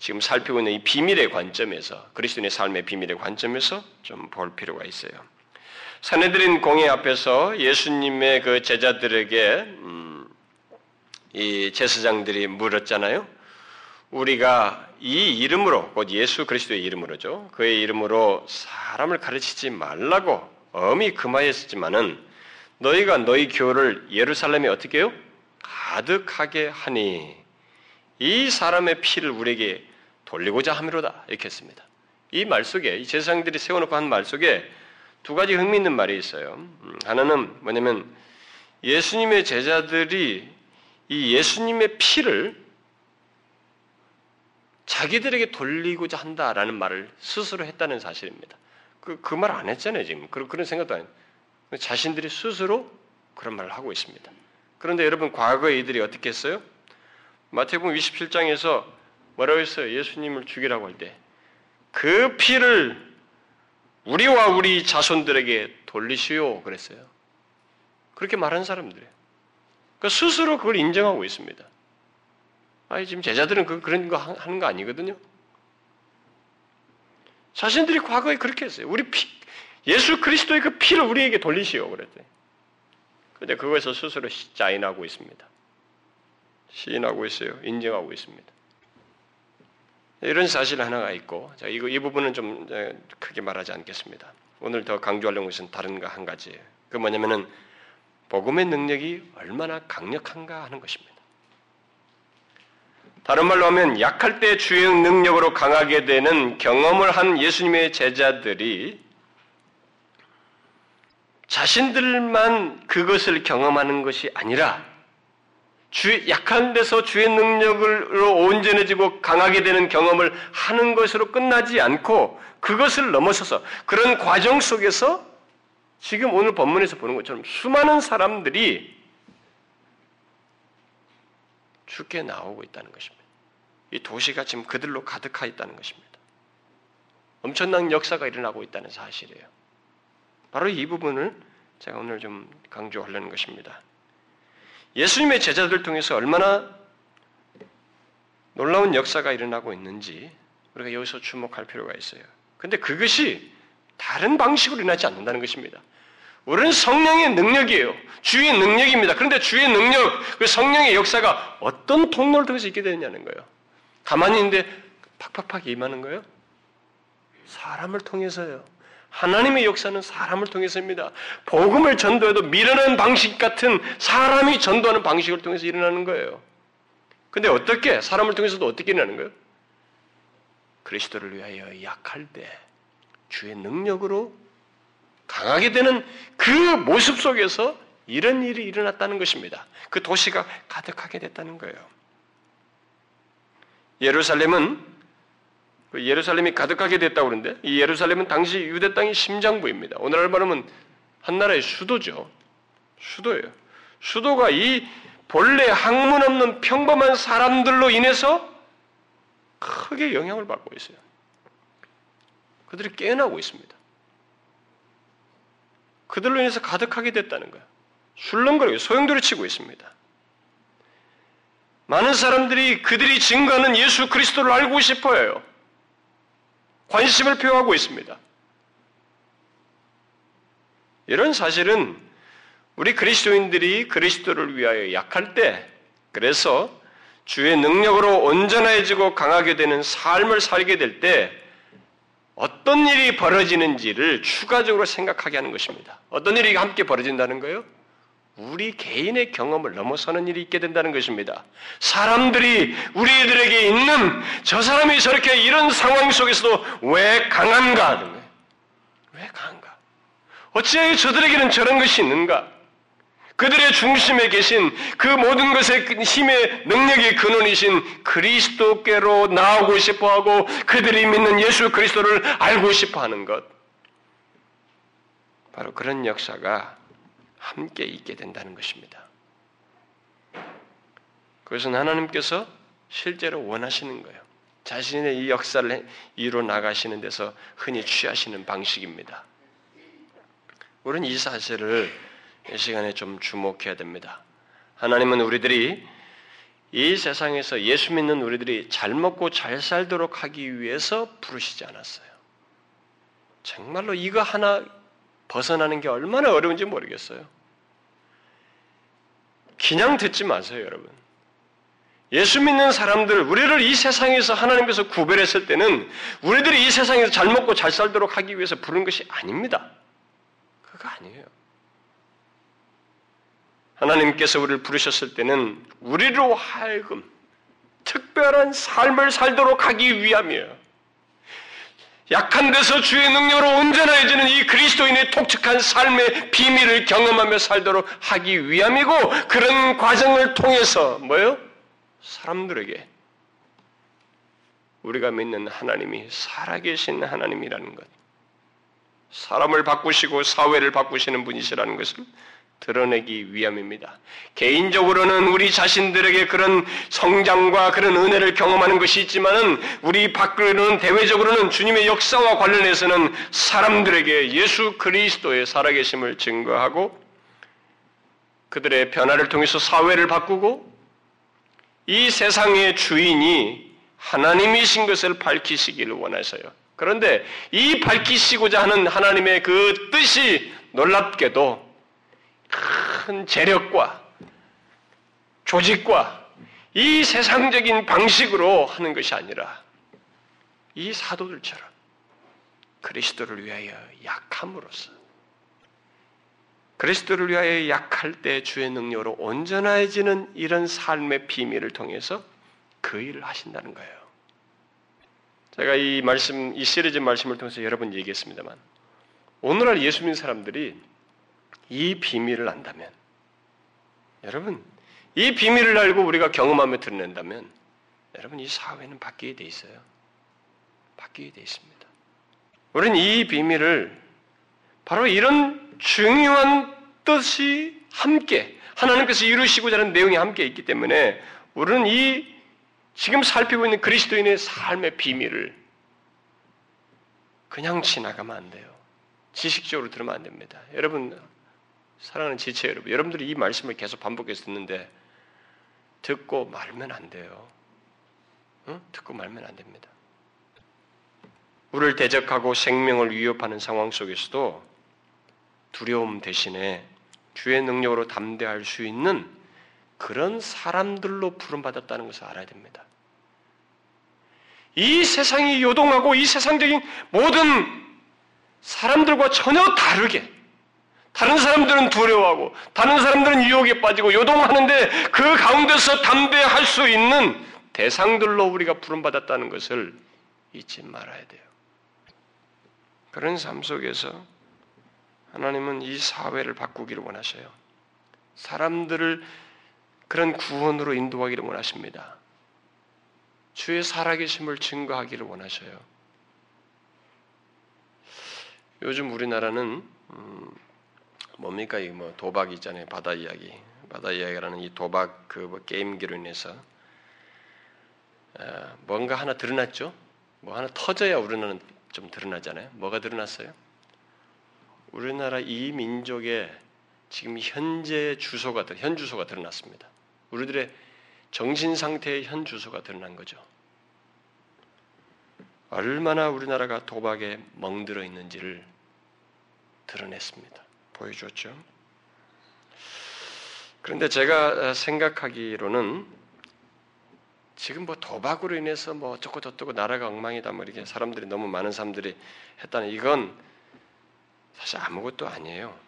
지금 살피고 있는 이 비밀의 관점에서 그리스도인의 삶의 비밀의 관점에서 좀 볼 필요가 있어요. 사내들인 공회 앞에서 예수님의 그 제자들에게 음, 이 제사장들이 물었잖아요. 우리가 이 이름으로 곧 예수 그리스도의 이름으로죠. 그의 이름으로 사람을 가르치지 말라고 엄히 금하였지만은 너희가 너희 교를 예루살렘에 어떻게 해요? 가득하게 하니 이 사람의 피를 우리에게 돌리고자 함이로다 이렇게 했습니다. 이 말 속에 이 제사장들이 세워놓고 한 말 속에 두 가지 흥미있는 말이 있어요. 음, 하나는 뭐냐면 예수님의 제자들이 이 예수님의 피를 자기들에게 돌리고자 한다라는 말을 스스로 했다는 사실입니다. 그, 그 말 안 했잖아요, 지금. 그런, 그런 생각도 안. 자신들이 스스로 그런 말을 하고 있습니다. 그런데 여러분, 과거에 이들이 어떻게 했어요? 마태복음 27장에서 뭐라고 했어요? 예수님을 죽이라고 할 때. 그 피를 우리와 우리 자손들에게 돌리시오 그랬어요. 그렇게 말한 사람들이에요. 그 스스로 그걸 인정하고 있습니다. 아니 지금 제자들은 그, 그런 거 하는 거 아니거든요. 자신들이 과거에 그렇게 했어요. 우리 피, 예수 그리스도의 그 피를 우리에게 돌리시오 그랬대. 그런데 그것에서 스스로 자인하고 있습니다. 시인하고 있어요. 인정하고 있습니다. 이런 사실 하나가 있고, 자, 이거, 이 부분은 좀 크게 말하지 않겠습니다. 오늘 더 강조하려는 것은 다른 거 한 가지예요. 그 뭐냐면은, 복음의 능력이 얼마나 강력한가 하는 것입니다. 다른 말로 하면 약할 때 주의 능력으로 강하게 되는 경험을 한 예수님의 제자들이 자신들만 그것을 경험하는 것이 아니라 주 약한 데서 주의 능력으로 온전해지고 강하게 되는 경험을 하는 것으로 끝나지 않고 그것을 넘어서서 그런 과정 속에서 지금 오늘 본문에서 보는 것처럼 수많은 사람들이 죽게 나오고 있다는 것입니다. 이 도시가 지금 그들로 가득하 있다는 것입니다. 엄청난 역사가 일어나고 있다는 사실이에요. 바로 이 부분을 제가 오늘 좀 강조하려는 것입니다. 예수님의 제자들 통해서 얼마나 놀라운 역사가 일어나고 있는지 우리가 여기서 주목할 필요가 있어요. 근데 그것이 다른 방식으로 일어나지 않는다는 것입니다. 우리는 성령의 능력이에요. 주의 능력입니다. 그런데 주의 능력, 그 성령의 역사가 어떤 통로를 통해서 있게 되느냐는 거예요. 가만히 있는데 팍팍팍 임하는 거예요? 사람을 통해서요. 하나님의 역사는 사람을 통해서입니다. 복음을 전도해도 미련한 방식 같은 사람이 전도하는 방식을 통해서 일어나는 거예요. 근데 어떻게 사람을 통해서도 어떻게 일어나는 거예요? 그리스도를 위하여 약할 때 주의 능력으로 강하게 되는 그 모습 속에서 이런 일이 일어났다는 것입니다. 그 도시가 가득하게 됐다는 거예요. 예루살렘은 그 예루살렘이 가득하게 됐다고 그러는데 이 예루살렘은 당시 유대 땅의 심장부입니다. 오늘날 말하면 한 나라의 수도죠. 수도예요. 수도가 이 본래 학문 없는 평범한 사람들로 인해서 크게 영향을 받고 있어요. 그들이 깨어나고 있습니다. 그들로 인해서 가득하게 됐다는 거예요. 술렁거리고 소용돌이 치고 있습니다. 많은 사람들이 그들이 증거하는 예수 그리스도를 알고 싶어요. 관심을 표하고 있습니다. 이런 사실은 우리 그리스도인들이 그리스도를 위하여 약할 때, 그래서 주의 능력으로 온전해지고 강하게 되는 삶을 살게 될 때, 어떤 일이 벌어지는지를 추가적으로 생각하게 하는 것입니다. 어떤 일이 함께 벌어진다는 거예요? 우리 개인의 경험을 넘어서는 일이 있게 된다는 것입니다. 사람들이 우리들에게 있는 저 사람이 저렇게 이런 상황 속에서도 왜 강한가 하는 거예요. 왜 강한가? 어찌하여 저들에게는 저런 것이 있는가? 그들의 중심에 계신 그 모든 것의 힘의 능력의 근원이신 그리스도께로 나오고 싶어 하고 그들이 믿는 예수 그리스도를 알고 싶어 하는 것. 바로 그런 역사가 함께 있게 된다는 것입니다. 그것은 하나님께서 실제로 원하시는 거예요. 자신의 이 역사를 이루 나가시는 데서 흔히 취하시는 방식입니다. 우리는 이 사실을 이 시간에 좀 주목해야 됩니다. 하나님은 우리들이 이 세상에서 예수 믿는 우리들이 잘 먹고 잘 살도록 하기 위해서 부르시지 않았어요. 정말로 이거 하나 벗어나는 게 얼마나 어려운지 모르겠어요. 그냥 듣지 마세요, 여러분. 예수 믿는 사람들, 우리를 이 세상에서 하나님께서 구별했을 때는 우리들이 이 세상에서 잘 먹고 잘 살도록 하기 위해서 부른 것이 아닙니다. 그거 아니에요. 하나님께서 우리를 부르셨을 때는 우리로 하여금 특별한 삶을 살도록 하기 위함이에요. 약한 데서 주의 능력으로 온전해지는 이 그리스도인의 독특한 삶의 비밀을 경험하며 살도록 하기 위함이고 그런 과정을 통해서 뭐요? 사람들에게 우리가 믿는 하나님이 살아계신 하나님이라는 것, 사람을 바꾸시고 사회를 바꾸시는 분이시라는 것을 드러내기 위함입니다. 개인적으로는 우리 자신들에게 그런 성장과 그런 은혜를 경험하는 것이 있지만은 우리 밖으로는 대외적으로는 주님의 역사와 관련해서는 사람들에게 예수 그리스도의 살아계심을 증거하고 그들의 변화를 통해서 사회를 바꾸고 이 세상의 주인이 하나님이신 것을 밝히시기를 원하셔요. 그런데 이 밝히시고자 하는 하나님의 그 뜻이 놀랍게도 큰 재력과 조직과 이 세상적인 방식으로 하는 것이 아니라 이 사도들처럼 그리스도를 위하여 약함으로써 그리스도를 위하여 약할 때 주의 능력으로 온전해지는 이런 삶의 비밀을 통해서 그 일을 하신다는 거예요. 제가 이 말씀, 이 시리즈 말씀을 통해서 여러 번 얘기했습니다만, 오늘날 예수 믿는 사람들이 이 비밀을 안다면, 여러분, 이 비밀을 알고 우리가 경험하며 드러낸다면, 여러분, 이 사회는 바뀌게 돼 있어요. 바뀌게 돼 있습니다. 우리는 이 비밀을 바로 이런 중요한 뜻이 함께, 하나님께서 이루시고자 하는 내용이 함께 있기 때문에 우리는 이 지금 살피고 있는 그리스도인의 삶의 비밀을 그냥 지나가면 안 돼요. 지식적으로 들으면 안 됩니다. 여러분, 사랑하는 지체 여러분, 여러분들이 이 말씀을 계속 반복해서 듣는데 듣고 말면 안 돼요. 응? 듣고 말면 안 됩니다. 우리를 대적하고 생명을 위협하는 상황 속에서도 두려움 대신에 주의 능력으로 담대할 수 있는 그런 사람들로 부름받았다는 것을 알아야 됩니다. 이 세상이 요동하고 이 세상적인 모든 사람들과 전혀 다르게 다른 사람들은 두려워하고 다른 사람들은 유혹에 빠지고 요동하는데 그 가운데서 담대할 수 있는 대상들로 우리가 부름받았다는 것을 잊지 말아야 돼요. 그런 삶 속에서 하나님은 이 사회를 바꾸기를 원하셔요. 사람들을 그런 구원으로 인도하기를 원하십니다. 주의 살아계심을 증거하기를 원하셔요. 요즘 우리나라는 음, 뭡니까? 이 뭐 도박 있잖아요. 바다 이야기. 바다 이야기라는 이 도박 그뭐 게임기로 인해서 아, 뭔가 하나 드러났죠? 뭐 하나 터져야 우리나라는 좀 드러나잖아요. 뭐가 드러났어요? 우리나라 이 민족의 지금 현재 주소가 현 주소가 드러났습니다. 우리들의 정신 상태의 현 주소가 드러난 거죠. 얼마나 우리나라가 도박에 멍들어 있는지를 드러냈습니다. 보여줬죠. 그런데 제가 생각하기로는 지금 뭐 도박으로 인해서 뭐 어쩌고 저쩌고 나라가 엉망이다 뭐 이렇게 사람들이 너무 많은 사람들이 했다는 이건 사실 아무것도 아니에요.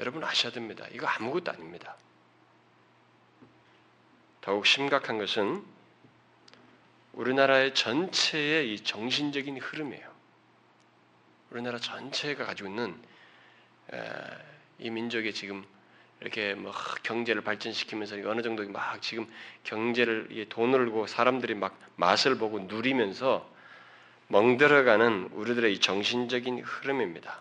여러분 아셔야 됩니다. 이거 아무것도 아닙니다. 더욱 심각한 것은 우리나라의 전체의 이 정신적인 흐름이에요. 우리나라 전체가 가지고 있는 이 민족의 지금 이렇게 뭐 경제를 발전시키면서 어느 정도 막 지금 경제를 돈을 들고 사람들이 막 맛을 보고 누리면서 멍들어가는 우리들의 이 정신적인 흐름입니다.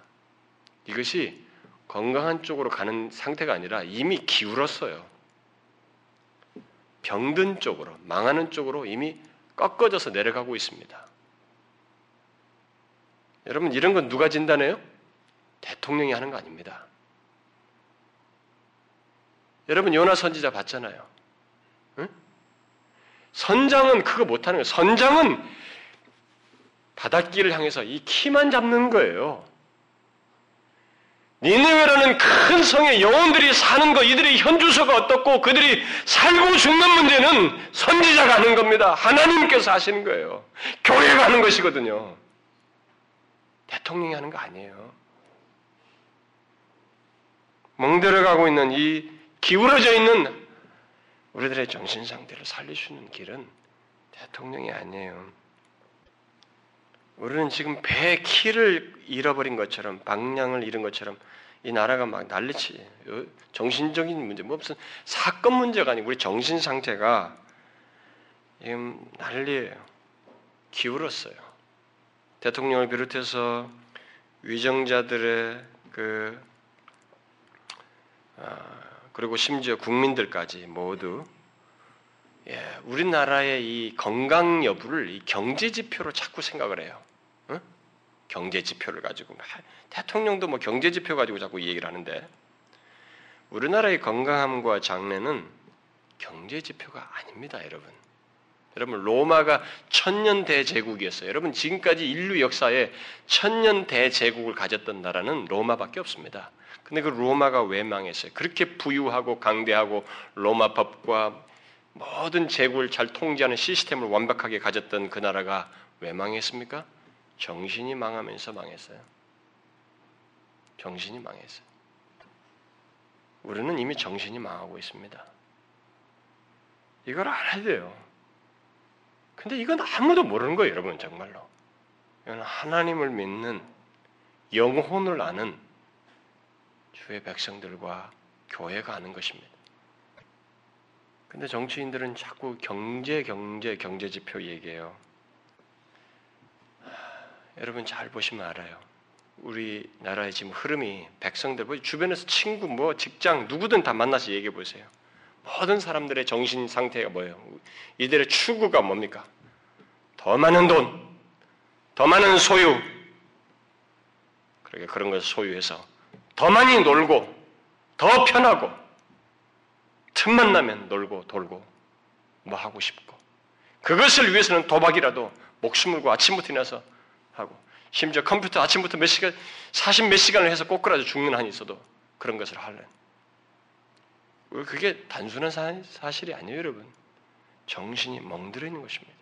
이것이 건강한 쪽으로 가는 상태가 아니라 이미 기울었어요. 병든 쪽으로, 망하는 쪽으로 이미 꺾어져서 내려가고 있습니다. 여러분, 이런 건 누가 진단해요? 대통령이 하는 거 아닙니다. 여러분, 요나 선지자 봤잖아요. 응? 선장은 그거 못하는 거예요. 선장은 바닷길을 향해서 이 키만 잡는 거예요. 니네웨라는 큰 성의 영혼들이 사는 것, 이들의 현주소가 어떻고 그들이 살고 죽는 문제는 선지자가 하는 겁니다. 하나님께서 하시는 거예요. 교회가 하는 것이거든요. 대통령이 하는 거 아니에요. 멍들어가고 있는 이 기울어져 있는 우리들의 정신 상태를 있는 길은 대통령이 아니에요. 우리는 지금 배 키를 잃어버린 것처럼 방향을 잃은 것처럼 이 나라가 막 난리치 정신적인 문제 뭐 무슨 사건 문제가 아니고 우리 정신 상태가 지금 난리예요. 기울었어요. 대통령을 비롯해서 위정자들의 그 아, 그리고 심지어 국민들까지 모두 예, 우리나라의 이 건강 여부를 이 경제 지표로 자꾸 생각을 해요. 응? 경제 지표를 가지고 대통령도 뭐 경제 지표 가지고 자꾸 얘기를 하는데 우리나라의 건강함과 장래는 경제 지표가 아닙니다, 여러분. 여러분 로마가 천년 대제국이었어요. 여러분 지금까지 인류 역사에 천년 대제국을 가졌던 나라는 로마밖에 없습니다. 근데 그 로마가 왜 망했어요? 그렇게 부유하고 강대하고 로마 법과 모든 제국을 잘 통제하는 시스템을 완벽하게 가졌던 그 나라가 왜 망했습니까? 정신이 망하면서 망했어요. 정신이 망했어요. 우리는 이미 정신이 망하고 있습니다. 이걸 알아야 돼요. 근데 이건 아무도 모르는 거예요, 여러분 정말로. 이건 하나님을 믿는 영혼을 아는 주의 백성들과 교회가 아는 것입니다. 근데 정치인들은 자꾸 경제, 경제, 경제 지표 얘기해요. 여러분 잘 보시면 알아요. 우리 나라의 지금 흐름이 백성들, 뭐 주변에서 친구, 뭐 직장 누구든 다 만나서 얘기해 보세요. 모든 사람들의 정신 상태가 뭐예요? 이들의 추구가 뭡니까? 더 많은 돈, 더 많은 소유. 그러니까 그런 것을 소유해서 더 많이 놀고, 더 편하고, 틈만 나면 놀고 돌고, 뭐 하고 싶고. 그것을 위해서는 도박이라도 목숨 걸고 아침부터 일어나서 하고, 심지어 컴퓨터 아침부터 몇 시간, 40 몇 시간을 해서 꼬꾸라져 죽는 한이 있어도 그런 것을 할래. 그게 단순한 사실이 아니에요, 여러분. 정신이 멍들어 있는 것입니다.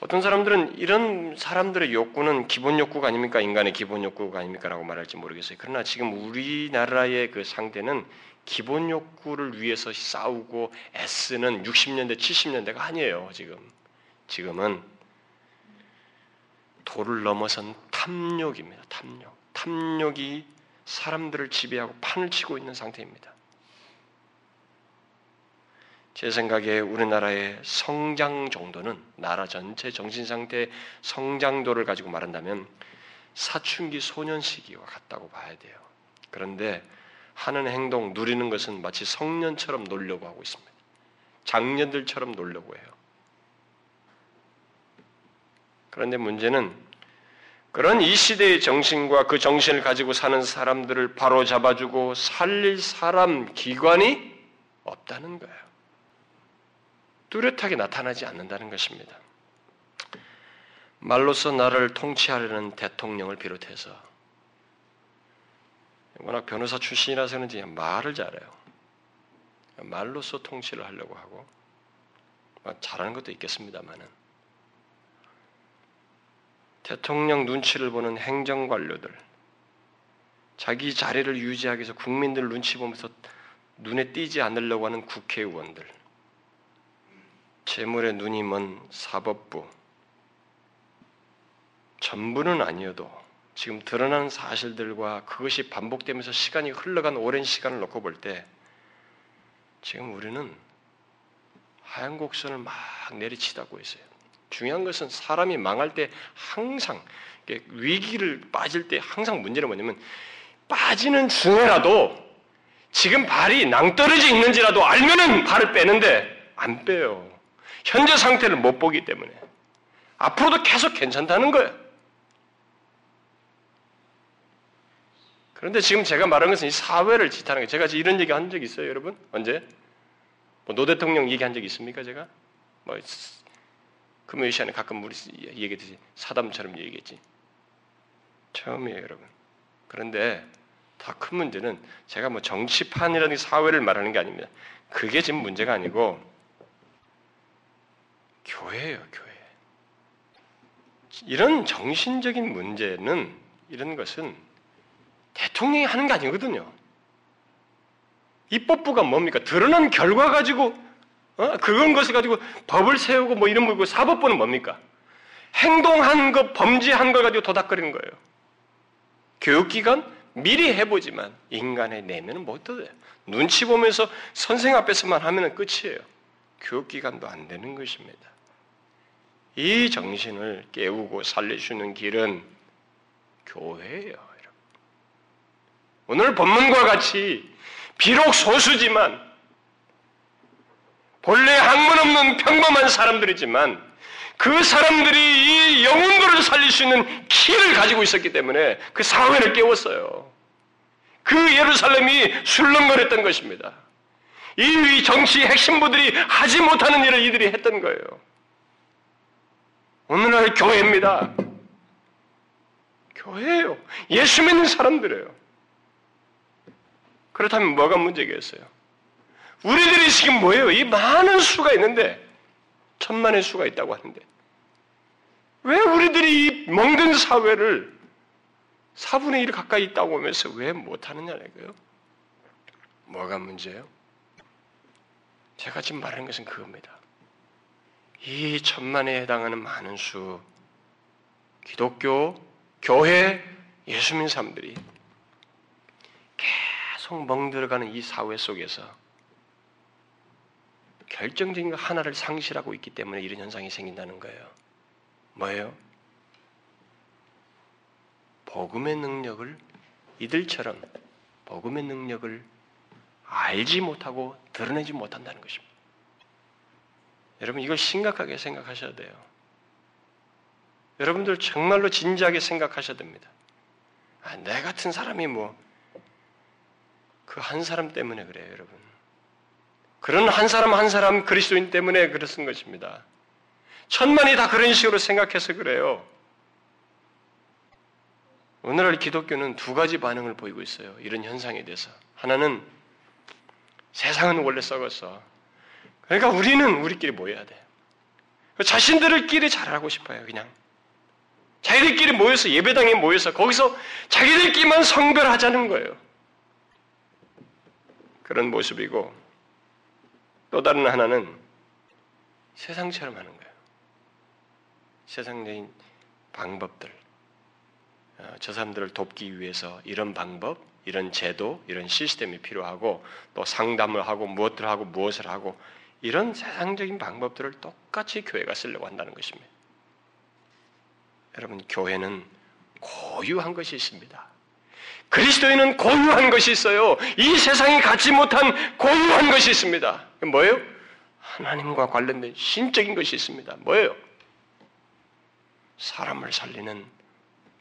어떤 사람들은 이런 사람들의 욕구는 기본 욕구가 아닙니까? 인간의 기본 욕구가 아닙니까? 라고 말할지 모르겠어요. 그러나 지금 우리나라의 그 상태는 기본 욕구를 위해서 싸우고 애쓰는 60년대, 70년대가 아니에요, 지금. 지금은 도를 넘어선 탐욕입니다, 탐욕. 탐욕이 사람들을 지배하고 판을 치고 있는 상태입니다. 제 생각에 우리나라의 성장 정도는 나라 전체 정신 상태 성장도를 가지고 말한다면 사춘기 소년 시기와 같다고 봐야 돼요. 그런데 하는 행동, 누리는 것은 마치 성년처럼 놀려고 하고 있습니다. 장년들처럼 놀려고 해요. 그런데 문제는 그런 이 시대의 정신과 그 정신을 가지고 사는 사람들을 바로 잡아주고 살릴 사람, 기관이 없다는 거예요. 뚜렷하게 나타나지 않는다는 것입니다. 말로써 나를 통치하려는 대통령을 비롯해서 워낙 변호사 출신이라서 그런지 말을 잘해요. 말로써 통치를 하려고 하고 잘하는 것도 있겠습니다만은 대통령 눈치를 보는 행정관료들 자기 자리를 유지하기 위해서 국민들 눈치 보면서 눈에 띄지 않으려고 하는 국회의원들 재물에 눈이 먼 사법부 전부는 아니어도 지금 드러난 사실들과 그것이 반복되면서 시간이 흘러간 오랜 시간을 놓고 볼 때 지금 우리는 하얀 곡선을 막 내리치다고 있어요. 중요한 것은 사람이 망할 때 항상 위기를 빠질 때 항상 문제는 뭐냐면 빠지는 중에라도 지금 발이 낭떠러져 있는지라도 알면은 발을 빼는데 안 빼요. 현재 상태를 못 보기 때문에 앞으로도 계속 괜찮다는 거예요. 그런데 지금 제가 말한 것은 이 사회를 지탄하는 거예요. 제가 이런 얘기 한적 있어요, 여러분? 언제? 뭐 노 대통령 얘기한 적 있습니까, 제가? 뭐 금요일 시간에 가끔 우리 얘기했듯이 사담처럼 얘기했지. 처음이에요, 여러분. 그런데 더 큰 문제는 제가 뭐 정치판이라는 사회를 말하는 게 아닙니다. 그게 지금 문제가 아니고 교회예요, 교회. 이런 정신적인 문제는 이런 것은 대통령이 하는 게 아니거든요. 입법부가 뭡니까? 드러난 결과 가지고 어? 그건 것을 가지고 법을 세우고 뭐 이런 거고 사법부는 뭡니까? 행동한 것, 범죄한 걸 가지고 도닥거리는 거예요. 교육기관 미리 해보지만 인간의 내면은 못 얻어요. 눈치 보면서 선생 앞에서만 하면 끝이에요. 교육기관도 안 되는 것입니다. 이 정신을 깨우고 살려주는 길은 교회예요. 오늘 본문과 같이 비록 소수지만 본래 학문 없는 평범한 사람들이지만 그 사람들이 이 영혼들을 살릴 수 있는 키를 가지고 있었기 때문에 그 사회를 깨웠어요. 그 예루살렘이 술렁거렸던 것입니다. 이 정치 핵심부들이 하지 못하는 일을 이들이 했던 거예요. 오늘날 교회입니다. 교회예요. 예수 믿는 사람들이에요. 그렇다면 뭐가 문제겠어요? 우리들이 지금 뭐예요? 이 많은 수가 있는데 천만의 수가 있다고 하는데 왜 우리들이 이 멍든 사회를 4분의 1 가까이 있다고 하면서 왜 못하느냐는 거예요? 뭐가 문제예요? 제가 지금 말하는 것은 그겁니다. 이 천만에 해당하는 많은 수 기독교, 교회, 예수 믿는 사람들이 계속 멍들어가는 이 사회 속에서 결정적인 것 하나를 상실하고 있기 때문에 이런 현상이 생긴다는 거예요. 뭐예요? 복음의 능력을 이들처럼 복음의 능력을 알지 못하고 드러내지 못한다는 것입니다. 여러분 이걸 심각하게 생각하셔야 돼요. 여러분들 정말로 진지하게 생각하셔야 됩니다. 아, 내 같은 사람이 뭐 그 한 사람 때문에 그래요, 여러분. 그런 한 사람 한 사람 그리스도인 때문에 그렇은 것입니다. 천만이 다 그런 식으로 생각해서 그래요. 오늘날 기독교는 두 가지 반응을 보이고 있어요. 이런 현상에 대해서. 하나는 세상은 원래 썩었어. 그러니까 우리는 우리끼리 모여야 돼. 자신들끼리 잘하고 싶어요, 그냥. 자기들끼리 모여서 예배당에 모여서 거기서 자기들끼리만 성별하자는 거예요. 그런 모습이고 또 다른 하나는 세상처럼 하는 거예요. 세상적인 방법들. 어, 저 사람들을 돕기 위해서 이런 방법, 이런 제도, 이런 시스템이 필요하고 또 상담을 하고 무엇을 하고 무엇을 하고 이런 세상적인 방법들을 똑같이 교회가 쓰려고 한다는 것입니다. 여러분, 교회는 고유한 것이 있습니다. 그리스도인은 고유한 것이 있어요. 이 세상이 갖지 못한 고유한 것이 있습니다. 뭐예요? 하나님과 관련된 신적인 것이 있습니다. 뭐예요? 사람을 살리는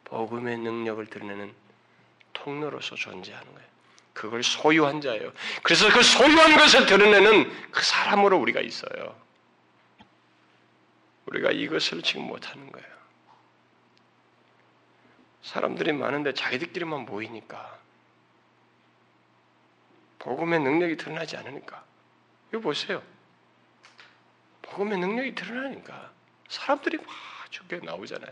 복음의 능력을 드러내는 통로로서 존재하는 거예요. 그걸 소유한 자예요. 그래서 그 소유한 것을 드러내는 그 사람으로 우리가 있어요. 우리가 이것을 지금 못하는 거예요. 사람들이 많은데 자기들끼리만 모이니까 복음의 능력이 드러나지 않으니까 이거 보세요. 복음의 능력이 드러나니까 사람들이 막 죽게 나오잖아요.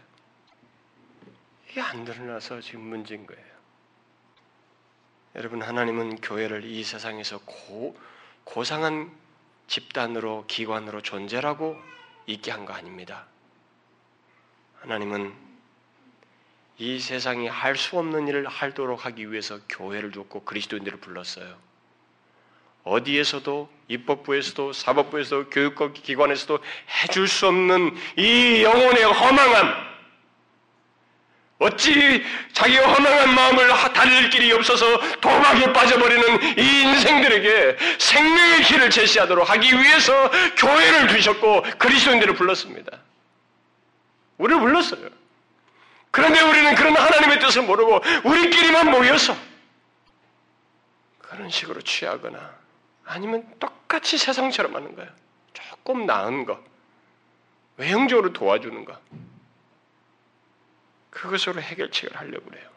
이게 안 드러나서 지금 문제인 거예요. 여러분 하나님은 교회를 이 세상에서 고, 고상한 집단으로 기관으로 존재라고 있게 한 거 아닙니다. 하나님은 이 세상이 할 수 없는 일을 하도록 하기 위해서 교회를 줬고 그리스도인들을 불렀어요. 어디에서도 입법부에서도 사법부에서도 교육과 기관에서도 해줄 수 없는 이 영혼의 허망함 어찌 자기의 허망한 마음을 달릴 길이 없어서 도박에 빠져버리는 이 인생들에게 생명의 길을 제시하도록 하기 위해서 교회를 두셨고 그리스도인들을 불렀습니다. 우리를 불렀어요. 그런데 우리는 그런 하나님의 뜻을 모르고 우리끼리만 모여서 그런 식으로 취하거나 아니면 똑같이 세상처럼 하는 거예요. 조금 나은 거. 외형적으로 도와주는 거. 그것으로 해결책을 하려고 그래요.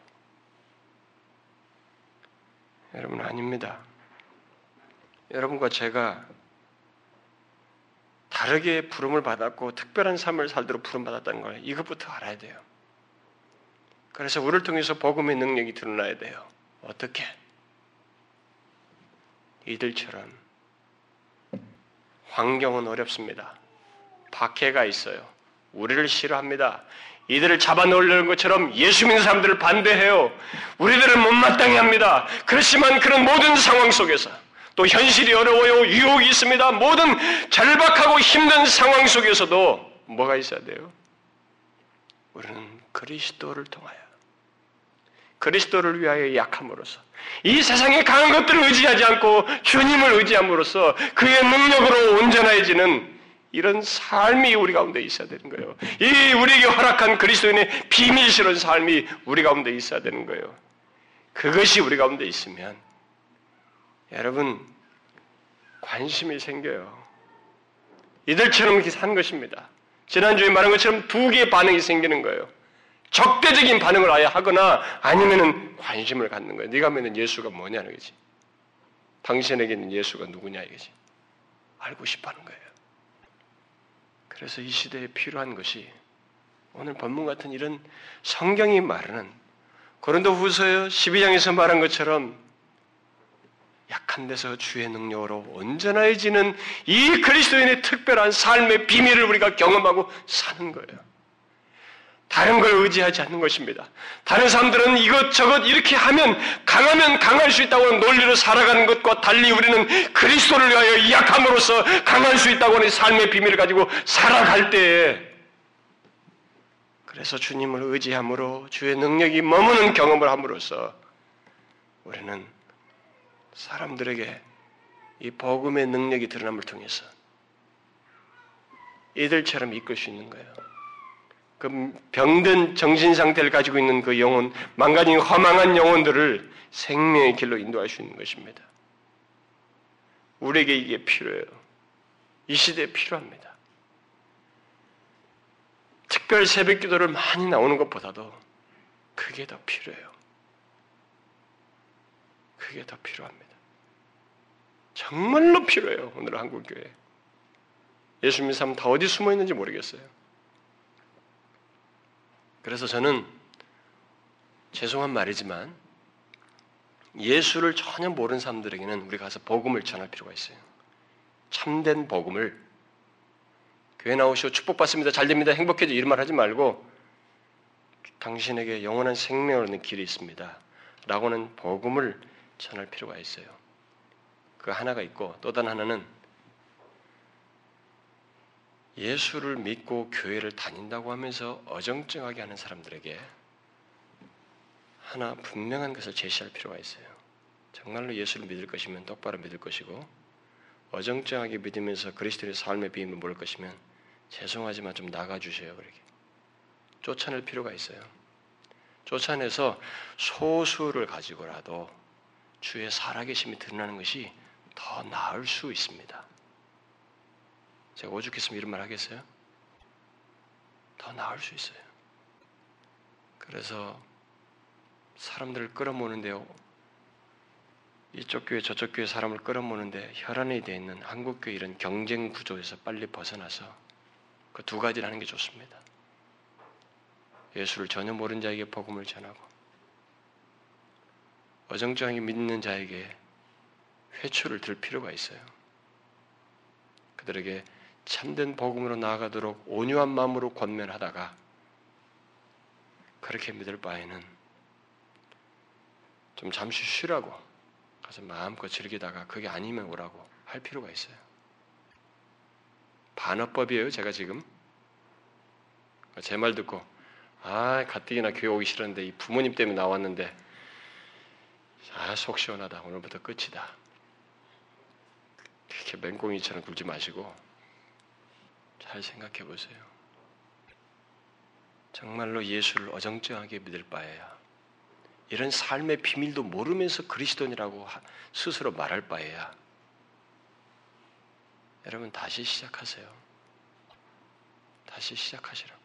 여러분 아닙니다. 여러분과 제가 다르게 부름을 받았고 특별한 삶을 살도록 부름 받았다는 걸 이것부터 알아야 돼요. 그래서 우리를 통해서 복음의 능력이 드러나야 돼요. 어떻게? 이들처럼 환경은 어렵습니다. 박해가 있어요. 우리를 싫어합니다. 이들을 잡아놓으려는 것처럼 예수 믿는 사람들을 반대해요. 우리들을 못마땅해 합니다. 그렇지만 그런 모든 상황 속에서 또 현실이 어려워요. 유혹이 있습니다. 모든 절박하고 힘든 상황 속에서도 뭐가 있어야 돼요? 우리는 그리스도를 통하여 그리스도를 위하여 약함으로써 이 세상의 강한 것들을 의지하지 않고 주님을 의지함으로써 그의 능력으로 온전해지는 이런 삶이 우리 가운데 있어야 되는 거예요. 이 우리에게 허락한 그리스도인의 비밀스러운 삶이 우리 가운데 있어야 되는 거예요. 그것이 우리 가운데 있으면 여러분 관심이 생겨요. 이들처럼 이렇게 산 것입니다. 지난주에 말한 것처럼 두 개의 반응이 생기는 거예요. 적대적인 반응을 아예 하거나 아니면은 관심을 갖는 거예요. 네가 믿는 예수가 뭐냐는 거지. 당신에게는 예수가 누구냐 이거지. 알고 싶어 하는 거예요. 그래서 이 시대에 필요한 것이 오늘 본문 같은 이런 성경이 말하는 고린도 후서 12장에서 말한 것처럼 약한 데서 주의 능력으로 온전해지는 이 그리스도인의 특별한 삶의 비밀을 우리가 경험하고 사는 거예요. 다른 걸 의지하지 않는 것입니다. 다른 사람들은 이것저것 이렇게 하면 강하면 강할 수 있다고 하는 논리로 살아가는 것과 달리 우리는 그리스도를 위하여 약함으로써 강할 수 있다고 하는 삶의 비밀을 가지고 살아갈 때에 그래서 주님을 의지함으로 주의 능력이 머무는 경험을 함으로써 우리는 사람들에게 이 복음의 능력이 드러남을 통해서 이들처럼 이끌 수 있는 거예요. 그 병든 정신 상태를 가지고 있는 그 영혼, 망가진 허망한 영혼들을 생명의 길로 인도할 수 있는 것입니다. 우리에게 이게 필요해요. 이 시대에 필요합니다. 특별 새벽 기도를 많이 나오는 것보다도 그게 더 필요해요. 그게 더 필요합니다. 정말로 필요해요. 오늘 한국 교회. 예수 믿는 사람 다 어디 숨어 있는지 모르겠어요. 그래서 저는 죄송한 말이지만 예수를 전혀 모르는 사람들에게는 우리가 가서 복음을 전할 필요가 있어요. 참된 복음을 교회 나오시고 축복받습니다. 잘 됩니다. 행복해져 이런 말 하지 말고 당신에게 영원한 생명을 얻는 길이 있습니다. 라고는 복음을 전할 필요가 있어요. 그 하나가 있고 또 다른 하나는 예수를 믿고 교회를 다닌다고 하면서 어정쩡하게 하는 사람들에게 하나 분명한 것을 제시할 필요가 있어요. 정말로 예수를 믿을 것이면 똑바로 믿을 것이고 어정쩡하게 믿으면서 그리스도의 삶의 비밀을 모를 것이면 죄송하지만 좀 나가주세요. 그렇게 쫓아낼 필요가 있어요. 쫓아내서 소수를 가지고라도 주의 살아계심이 드러나는 것이 더 나을 수 있습니다. 제가 오죽했으면 이런 말 하겠어요? 더 나을 수 있어요. 그래서 사람들을 끌어모는데요. 이쪽 교회 저쪽 교회 사람을 끌어모는데 혈안이 되어 있는 한국 교회 이런 경쟁 구조에서 빨리 벗어나서 그 두 가지를 하는 게 좋습니다. 예수를 전혀 모르는 자에게 복음을 전하고 어정쩡하게 믿는 자에게 회초를 들 필요가 있어요. 그들에게 참된 복음으로 나아가도록 온유한 마음으로 권면하다가 그렇게 믿을 바에는 좀 잠시 쉬라고 가서 마음껏 즐기다가 그게 아니면 오라고 할 필요가 있어요. 반어법이에요, 제가 지금. 제 말 듣고, 아, 가뜩이나 교회 오기 싫었는데, 이 부모님 때문에 나왔는데, 아, 속 시원하다. 오늘부터 끝이다. 그렇게 맹꽁이처럼 굴지 마시고, 잘 생각해 보세요. 정말로 예수를 어정쩡하게 믿을 바에야 이런 삶의 비밀도 모르면서 그리스도인이라고 스스로 말할 바에야 여러분 다시 시작하세요. 다시 시작하시라고.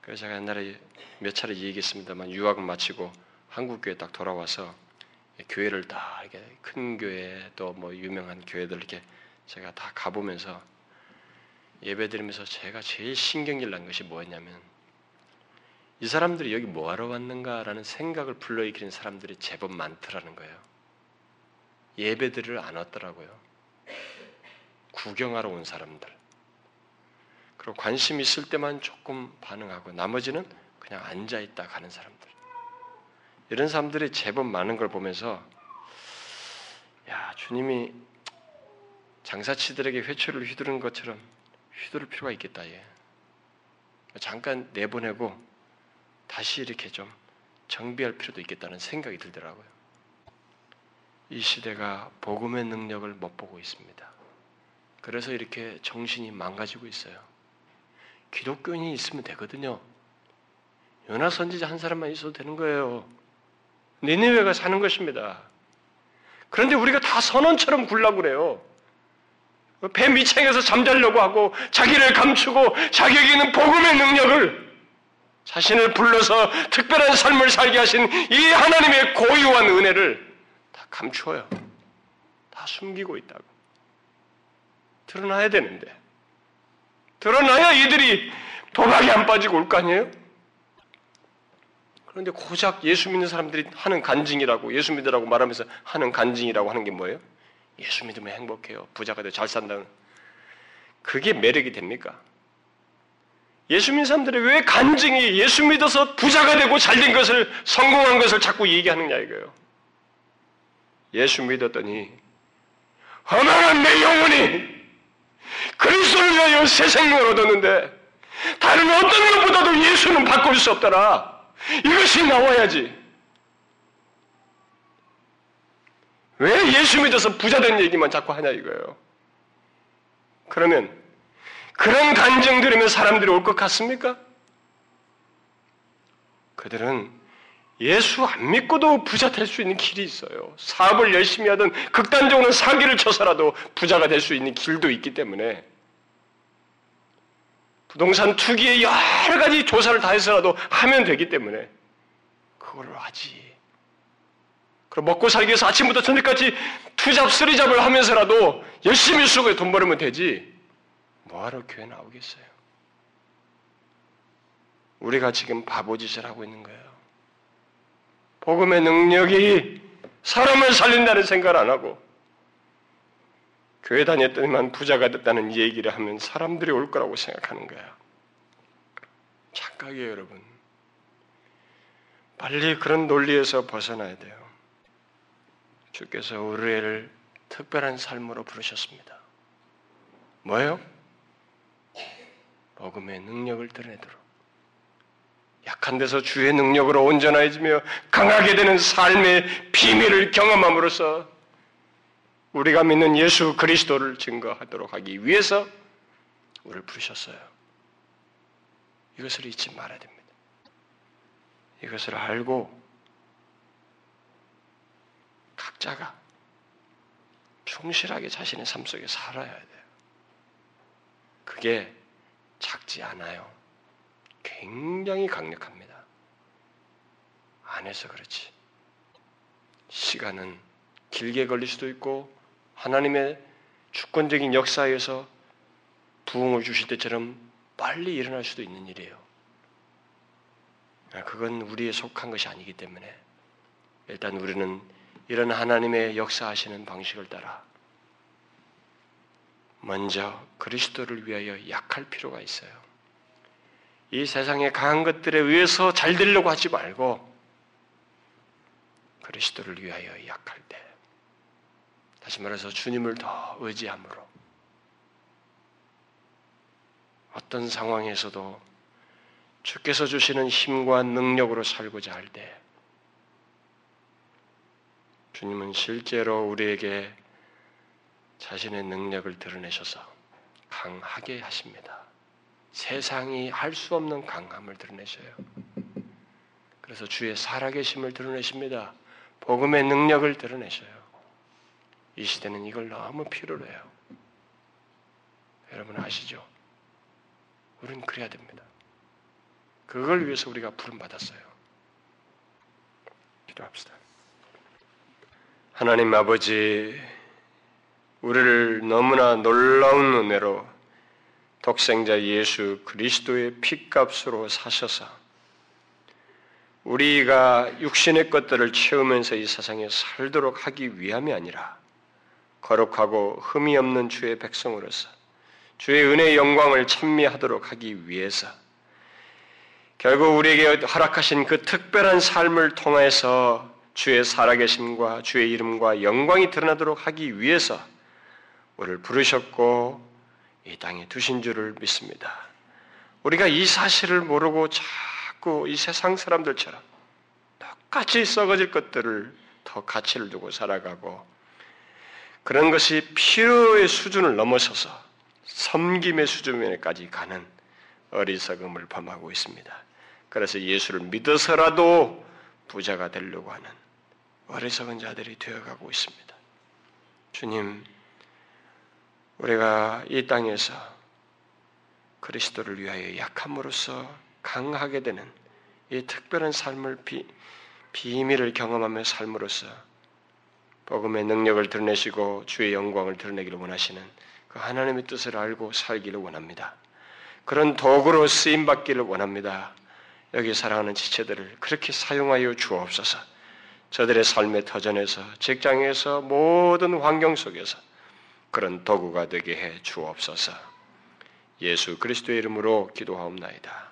그래서 제가 옛날에 몇 차례 얘기했습니다만 유학을 마치고 한국 교회 딱 돌아와서 교회를 다 이렇게 큰 교회 또 뭐 유명한 교회들 이렇게 제가 다 가보면서 예배드리면서 제가 제일 신경질 난 것이 뭐였냐면 이 사람들이 여기 뭐하러 왔는가라는 생각을 불러일으키는 사람들이 제법 많더라는 거예요. 예배들을 안 왔더라고요. 구경하러 온 사람들. 그리고 관심 있을 때만 조금 반응하고 나머지는 그냥 앉아 있다 가는 사람들. 이런 사람들이 제법 많은 걸 보면서 야 주님이 장사치들에게 회초를 휘두르는 것처럼 휘두를 필요가 있겠다. 예. 잠깐 내보내고 다시 이렇게 좀 정비할 필요도 있겠다는 생각이 들더라고요. 이 시대가 복음의 능력을 못 보고 있습니다. 그래서 이렇게 정신이 망가지고 있어요. 기독교인이 있으면 되거든요. 요나 선지자 한 사람만 있어도 되는 거예요. 니네웨가 사는 것입니다. 그런데 우리가 다 선원처럼 굴라고 그래요. 배 밑창에서 잠자려고 하고 자기를 감추고 자기에게는 복음의 능력을 자신을 불러서 특별한 삶을 살게 하신 이 하나님의 고유한 은혜를 다 감추어요. 다 숨기고 있다고. 드러나야 되는데. 드러나야 이들이 도박에 안 빠지고 올 거 아니에요? 그런데 고작 예수 믿는 사람들이 하는 간증이라고 예수 믿으라고 말하면서 하는 간증이라고 하는 게 뭐예요? 예수 믿으면 행복해요. 부자가 돼 잘 산다는. 그게 매력이 됩니까? 예수 믿는 사람들이 왜 간증이 예수 믿어서 부자가 되고 잘된 것을 성공한 것을 자꾸 얘기하느냐 이거예요. 예수 믿었더니 허망한 내 영혼이 그리스도를 위하여 새 생명을 얻었는데 다른 어떤 것보다도 예수는 바꿀 수 없더라. 이것이 나와야지. 왜 예수 믿어서 부자 된 얘기만 자꾸 하냐 이거예요. 그러면 그런 간증 들으면 사람들이 올 것 같습니까? 그들은 예수 안 믿고도 부자 될 수 있는 길이 있어요. 사업을 열심히 하든 극단적으로 사기를 쳐서라도 부자가 될 수 있는 길도 있기 때문에 부동산 투기에 여러 가지 조사를 다 해서라도 하면 되기 때문에 그걸 하지. 먹고 살기 위해서 아침부터 저녁까지 two job, three job을 하면서라도 열심히 쓰고 돈 벌으면 되지. 뭐하러 교회 나오겠어요? 우리가 지금 바보짓을 하고 있는 거예요. 복음의 능력이 사람을 살린다는 생각을 안 하고 교회 다녔더니만 부자가 됐다는 얘기를 하면 사람들이 올 거라고 생각하는 거야. 착각이에요, 여러분. 빨리 그런 논리에서 벗어나야 돼요. 주께서 우리를 특별한 삶으로 부르셨습니다. 뭐예요? 복음의 능력을 드러내도록. 약한 데서 주의 능력으로 온전해지며 강하게 되는 삶의 비밀을 경험함으로써 우리가 믿는 예수 그리스도를 증거하도록 하기 위해서 우리를 부르셨어요. 이것을 잊지 말아야 됩니다. 이것을 알고 각자가 충실하게 자신의 삶 속에 살아야 돼요. 그게 작지 않아요. 굉장히 강력합니다. 안 해서 그렇지. 시간은 길게 걸릴 수도 있고 하나님의 주권적인 역사에서 부흥을 주실 때처럼 빨리 일어날 수도 있는 일이에요. 그건 우리에 속한 것이 아니기 때문에 일단 우리는 이런 하나님의 역사하시는 방식을 따라 먼저 그리스도를 위하여 약할 필요가 있어요. 이 세상의 강한 것들에 의해서 잘 되려고 하지 말고 그리스도를 위하여 약할 때 다시 말해서 주님을 더 의지함으로 어떤 상황에서도 주께서 주시는 힘과 능력으로 살고자 할 때 주님은 실제로 우리에게 자신의 능력을 드러내셔서 강하게 하십니다. 세상이 할 수 없는 강함을 드러내셔요. 그래서 주의 살아계심을 드러내십니다. 복음의 능력을 드러내셔요. 이 시대는 이걸 너무 필요로 해요. 여러분 아시죠? 우리는 그래야 됩니다. 그걸 위해서 우리가 부름 받았어요. 기도합시다. 하나님 아버지, 우리를 너무나 놀라운 은혜로 독생자 예수 그리스도의 피값으로 사셔서 우리가 육신의 것들을 채우면서 이 세상에 살도록 하기 위함이 아니라 거룩하고 흠이 없는 주의 백성으로서 주의 은혜의 영광을 찬미하도록 하기 위해서 결국 우리에게 허락하신 그 특별한 삶을 통해서 주의 살아계심과 주의 이름과 영광이 드러나도록 하기 위해서 우리를 부르셨고 이 땅에 두신 줄을 믿습니다. 우리가 이 사실을 모르고 자꾸 이 세상 사람들처럼 똑같이 썩어질 것들을 더 가치를 두고 살아가고 그런 것이 필요의 수준을 넘어서서 섬김의 수준에까지 가는 어리석음을 범하고 있습니다. 그래서 예수를 믿어서라도 부자가 되려고 하는 어리석은 자들이 되어가고 있습니다. 주님, 우리가 이 땅에서 그리스도를 위하여 약함으로써 강하게 되는 이 특별한 삶을 비, 비밀을 경험하며 삶으로써 복음의 능력을 드러내시고 주의 영광을 드러내기를 원하시는 그 하나님의 뜻을 알고 살기를 원합니다. 그런 도구로 쓰임 받기를 원합니다. 여기 사랑하는 지체들을 그렇게 사용하여 주옵소서. 저들의 삶의 터전에서 직장에서 모든 환경 속에서 그런 도구가 되게 해 주옵소서. 예수 그리스도의 이름으로 기도하옵나이다.